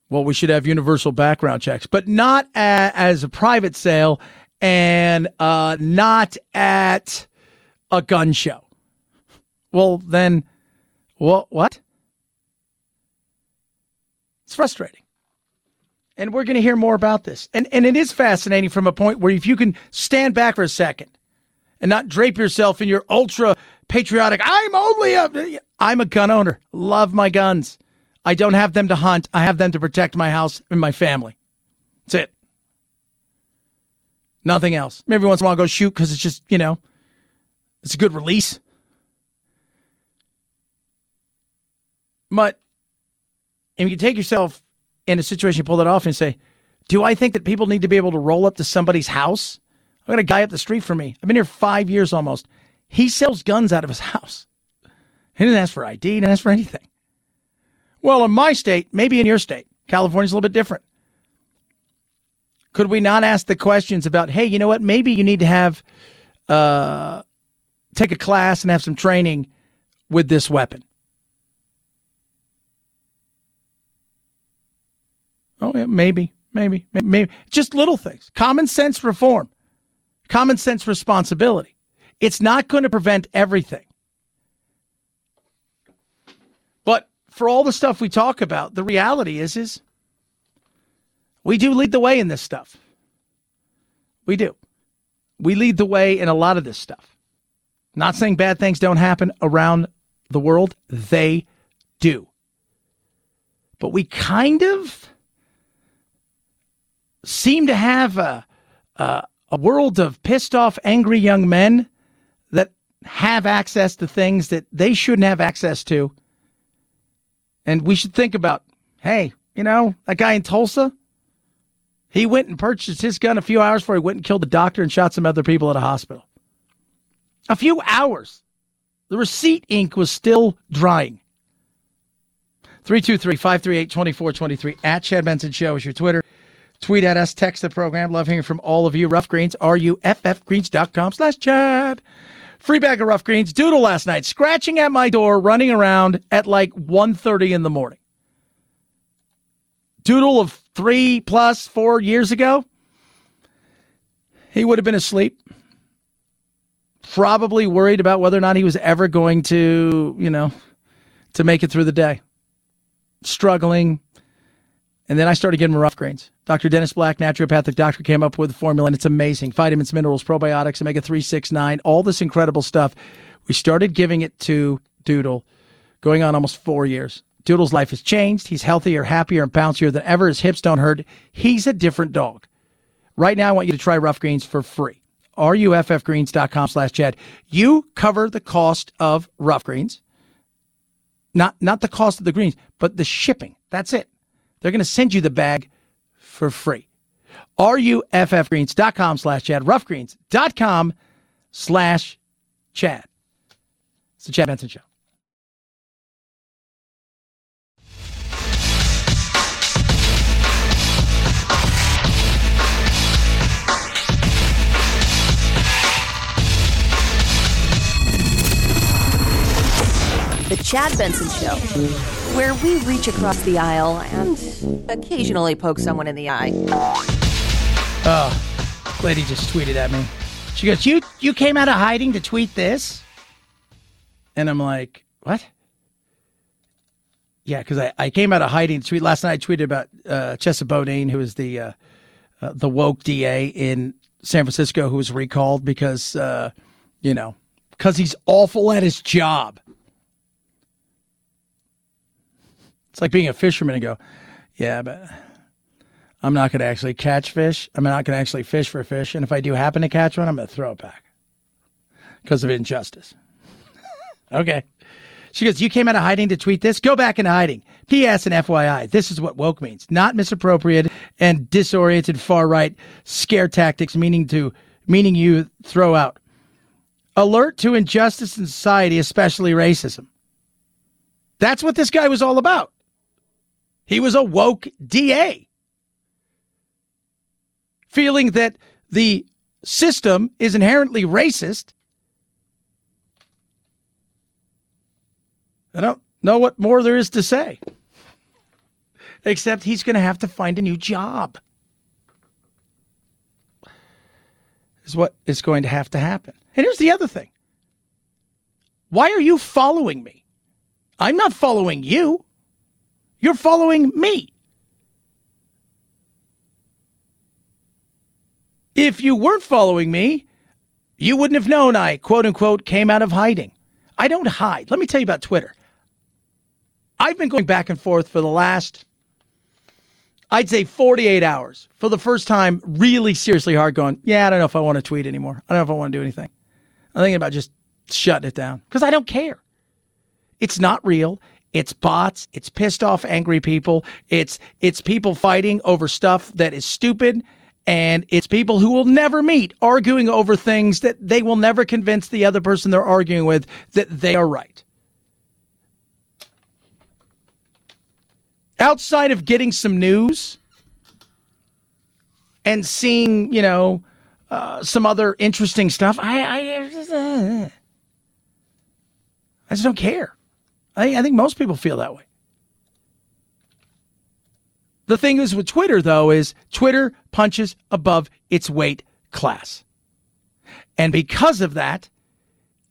Well, we should have universal background checks, but not a, as a private sale and uh, not at a gun show. Well, then, what? What? It's frustrating. And we're going to hear more about this. And, and it is fascinating from a point where if you can stand back for a second and not drape yourself in your ultra patriotic, I'm only a, I'm a gun owner, love my guns. I don't have them to hunt. I have them to protect my house and my family. That's it. Nothing else. Every once in a while, I go shoot because it's just, you know, it's a good release. But And you take yourself in a situation, pull that off, and say, Do I think that people need to be able to roll up to somebody's house? I got a guy up the street from me. I've been here five years almost. He sells guns out of his house. He didn't ask for ID, he didn't ask for anything. Well, in my state, maybe in your state, California's a little bit different. Could we not ask the questions about, hey, you know what? Maybe you need to have, uh, take a class and have some training with this weapon. Oh, yeah, maybe, maybe, maybe. Just little things. Common sense reform, common sense responsibility. It's not going to prevent everything. But for all the stuff we talk about, the reality is, is we do lead the way in this stuff. We do. We lead the way in a lot of this stuff. Not saying bad things don't happen around the world, they do. But we kind of seem to have a, a, a world of pissed off, angry young men that have access to things that they shouldn't have access to. And we should think about hey, you know, that guy in Tulsa, he went and purchased his gun a few hours before he went and killed the doctor and shot some other people at a hospital. A few hours. The receipt ink was still drying. 323 538 2423 at Chad Benson Show is your Twitter. Tweet at us, text the program. Love hearing from all of you. Ruff Greens, R-U-F-F Greens.com slash Chad. Free bag of ruff greens. Doodle last night, scratching at my door, running around at like 1.30 in the morning. Doodle of three plus four years ago, he would have been asleep. Probably worried about whether or not he was ever going to, you know, to make it through the day. Struggling. And then I started giving getting ruff greens. Dr. Dennis Black, naturopathic doctor, came up with a formula, and it's amazing. Vitamins, minerals, probiotics, omega 369, all this incredible stuff. We started giving it to Doodle, going on almost four years. Doodle's life has changed. He's healthier, happier, and bouncier than ever. His hips don't hurt. He's a different dog. Right now, I want you to try Ruff Greens for free. RUFFgreens.com slash Chad. You cover the cost of Ruff Greens. Not, not the cost of the greens, but the shipping. That's it. They're going to send you the bag for free. RUFFgreens.com slash Chad. Ruffgreens.com slash Chad. It's the Chad Benson Show. The Chad Benson Show, where we reach across the aisle and occasionally poke someone in the eye. Oh, lady just tweeted at me. She goes, "You you came out of hiding to tweet this?" And I'm like, "What?" Yeah, because I, I came out of hiding to tweet last night. I tweeted about uh, Chesa Boudin, who is the uh, uh, the woke DA in San Francisco, who was recalled because uh, you know because he's awful at his job. It's like being a fisherman and go, yeah, but I'm not going to actually catch fish. I'm not going to actually fish for fish. And if I do happen to catch one, I'm going to throw it back because of injustice. okay. She goes, You came out of hiding to tweet this? Go back into hiding. P.S. and FYI, this is what woke means not misappropriated and disoriented far right scare tactics, meaning to meaning you throw out. Alert to injustice in society, especially racism. That's what this guy was all about. He was a woke DA, feeling that the system is inherently racist. I don't know what more there is to say, except he's going to have to find a new job. Is what is going to have to happen. And here's the other thing why are you following me? I'm not following you. You're following me. If you weren't following me, you wouldn't have known I, quote unquote, came out of hiding. I don't hide. Let me tell you about Twitter. I've been going back and forth for the last, I'd say 48 hours for the first time, really seriously hard going, yeah, I don't know if I want to tweet anymore. I don't know if I want to do anything. I'm thinking about just shutting it down because I don't care. It's not real. It's bots. It's pissed off, angry people. It's it's people fighting over stuff that is stupid, and it's people who will never meet, arguing over things that they will never convince the other person they're arguing with that they are right. Outside of getting some news and seeing, you know, uh, some other interesting stuff, I I, I just don't care. I, I think most people feel that way. The thing is with Twitter, though, is Twitter punches above its weight class. And because of that,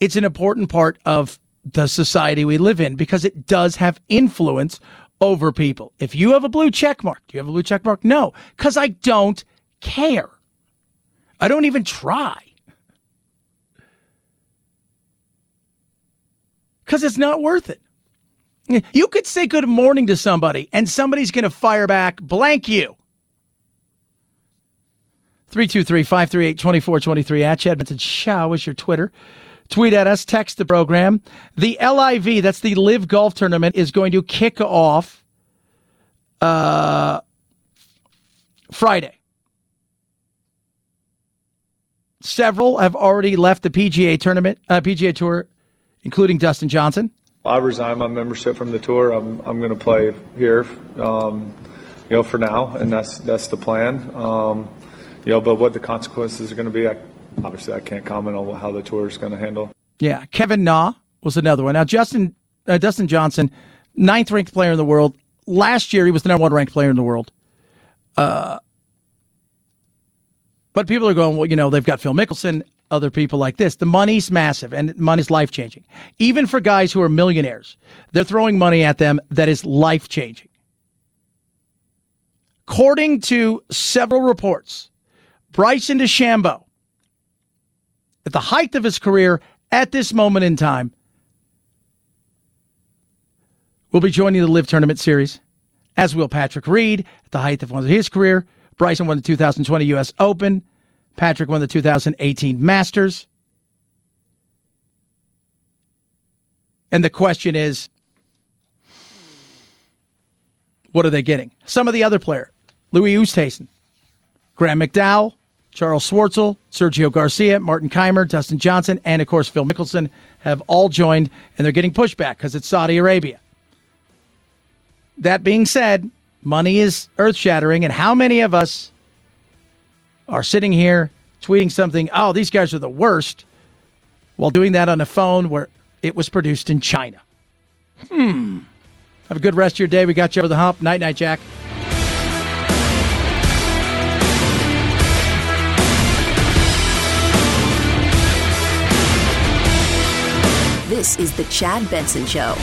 it's an important part of the society we live in because it does have influence over people. If you have a blue check mark, do you have a blue check mark? No, because I don't care. I don't even try. Because it's not worth it. You could say good morning to somebody and somebody's going to fire back blank you. 323 538 2423 at Chad Benson Show is your Twitter. Tweet at us, text the program. The LIV, that's the LIV Golf Tournament, is going to kick off uh, Friday. Several have already left the PGA tournament, uh, PGA Tour, including Dustin Johnson. I resign my membership from the tour. I'm I'm going to play here, um, you know, for now, and that's that's the plan. Um, you know, but what the consequences are going to be, I, obviously, I can't comment on how the tour is going to handle. Yeah, Kevin Na was another one. Now, Justin uh, Dustin Johnson, ninth ranked player in the world. Last year, he was the number one ranked player in the world. Uh, but people are going, well, you know, they've got Phil Mickelson, other people like this. The money's massive and money's life changing. Even for guys who are millionaires, they're throwing money at them that is life changing. According to several reports, Bryson DeChambeau, at the height of his career at this moment in time, will be joining the LIV Tournament Series, as will Patrick Reed at the height of his career. Bryson won the 2020 U.S. Open. Patrick won the 2018 Masters. And the question is, what are they getting? Some of the other player, Louis Oosthuizen, Graham McDowell, Charles Schwartzel, Sergio Garcia, Martin Kaymer, Dustin Johnson, and of course Phil Mickelson have all joined, and they're getting pushback because it's Saudi Arabia. That being said, money is earth shattering, and how many of us are sitting here tweeting something, oh, these guys are the worst, while doing that on a phone where it was produced in China? Hmm. Have a good rest of your day. We got you over the hump. Night, night, Jack. This is The Chad Benson Show.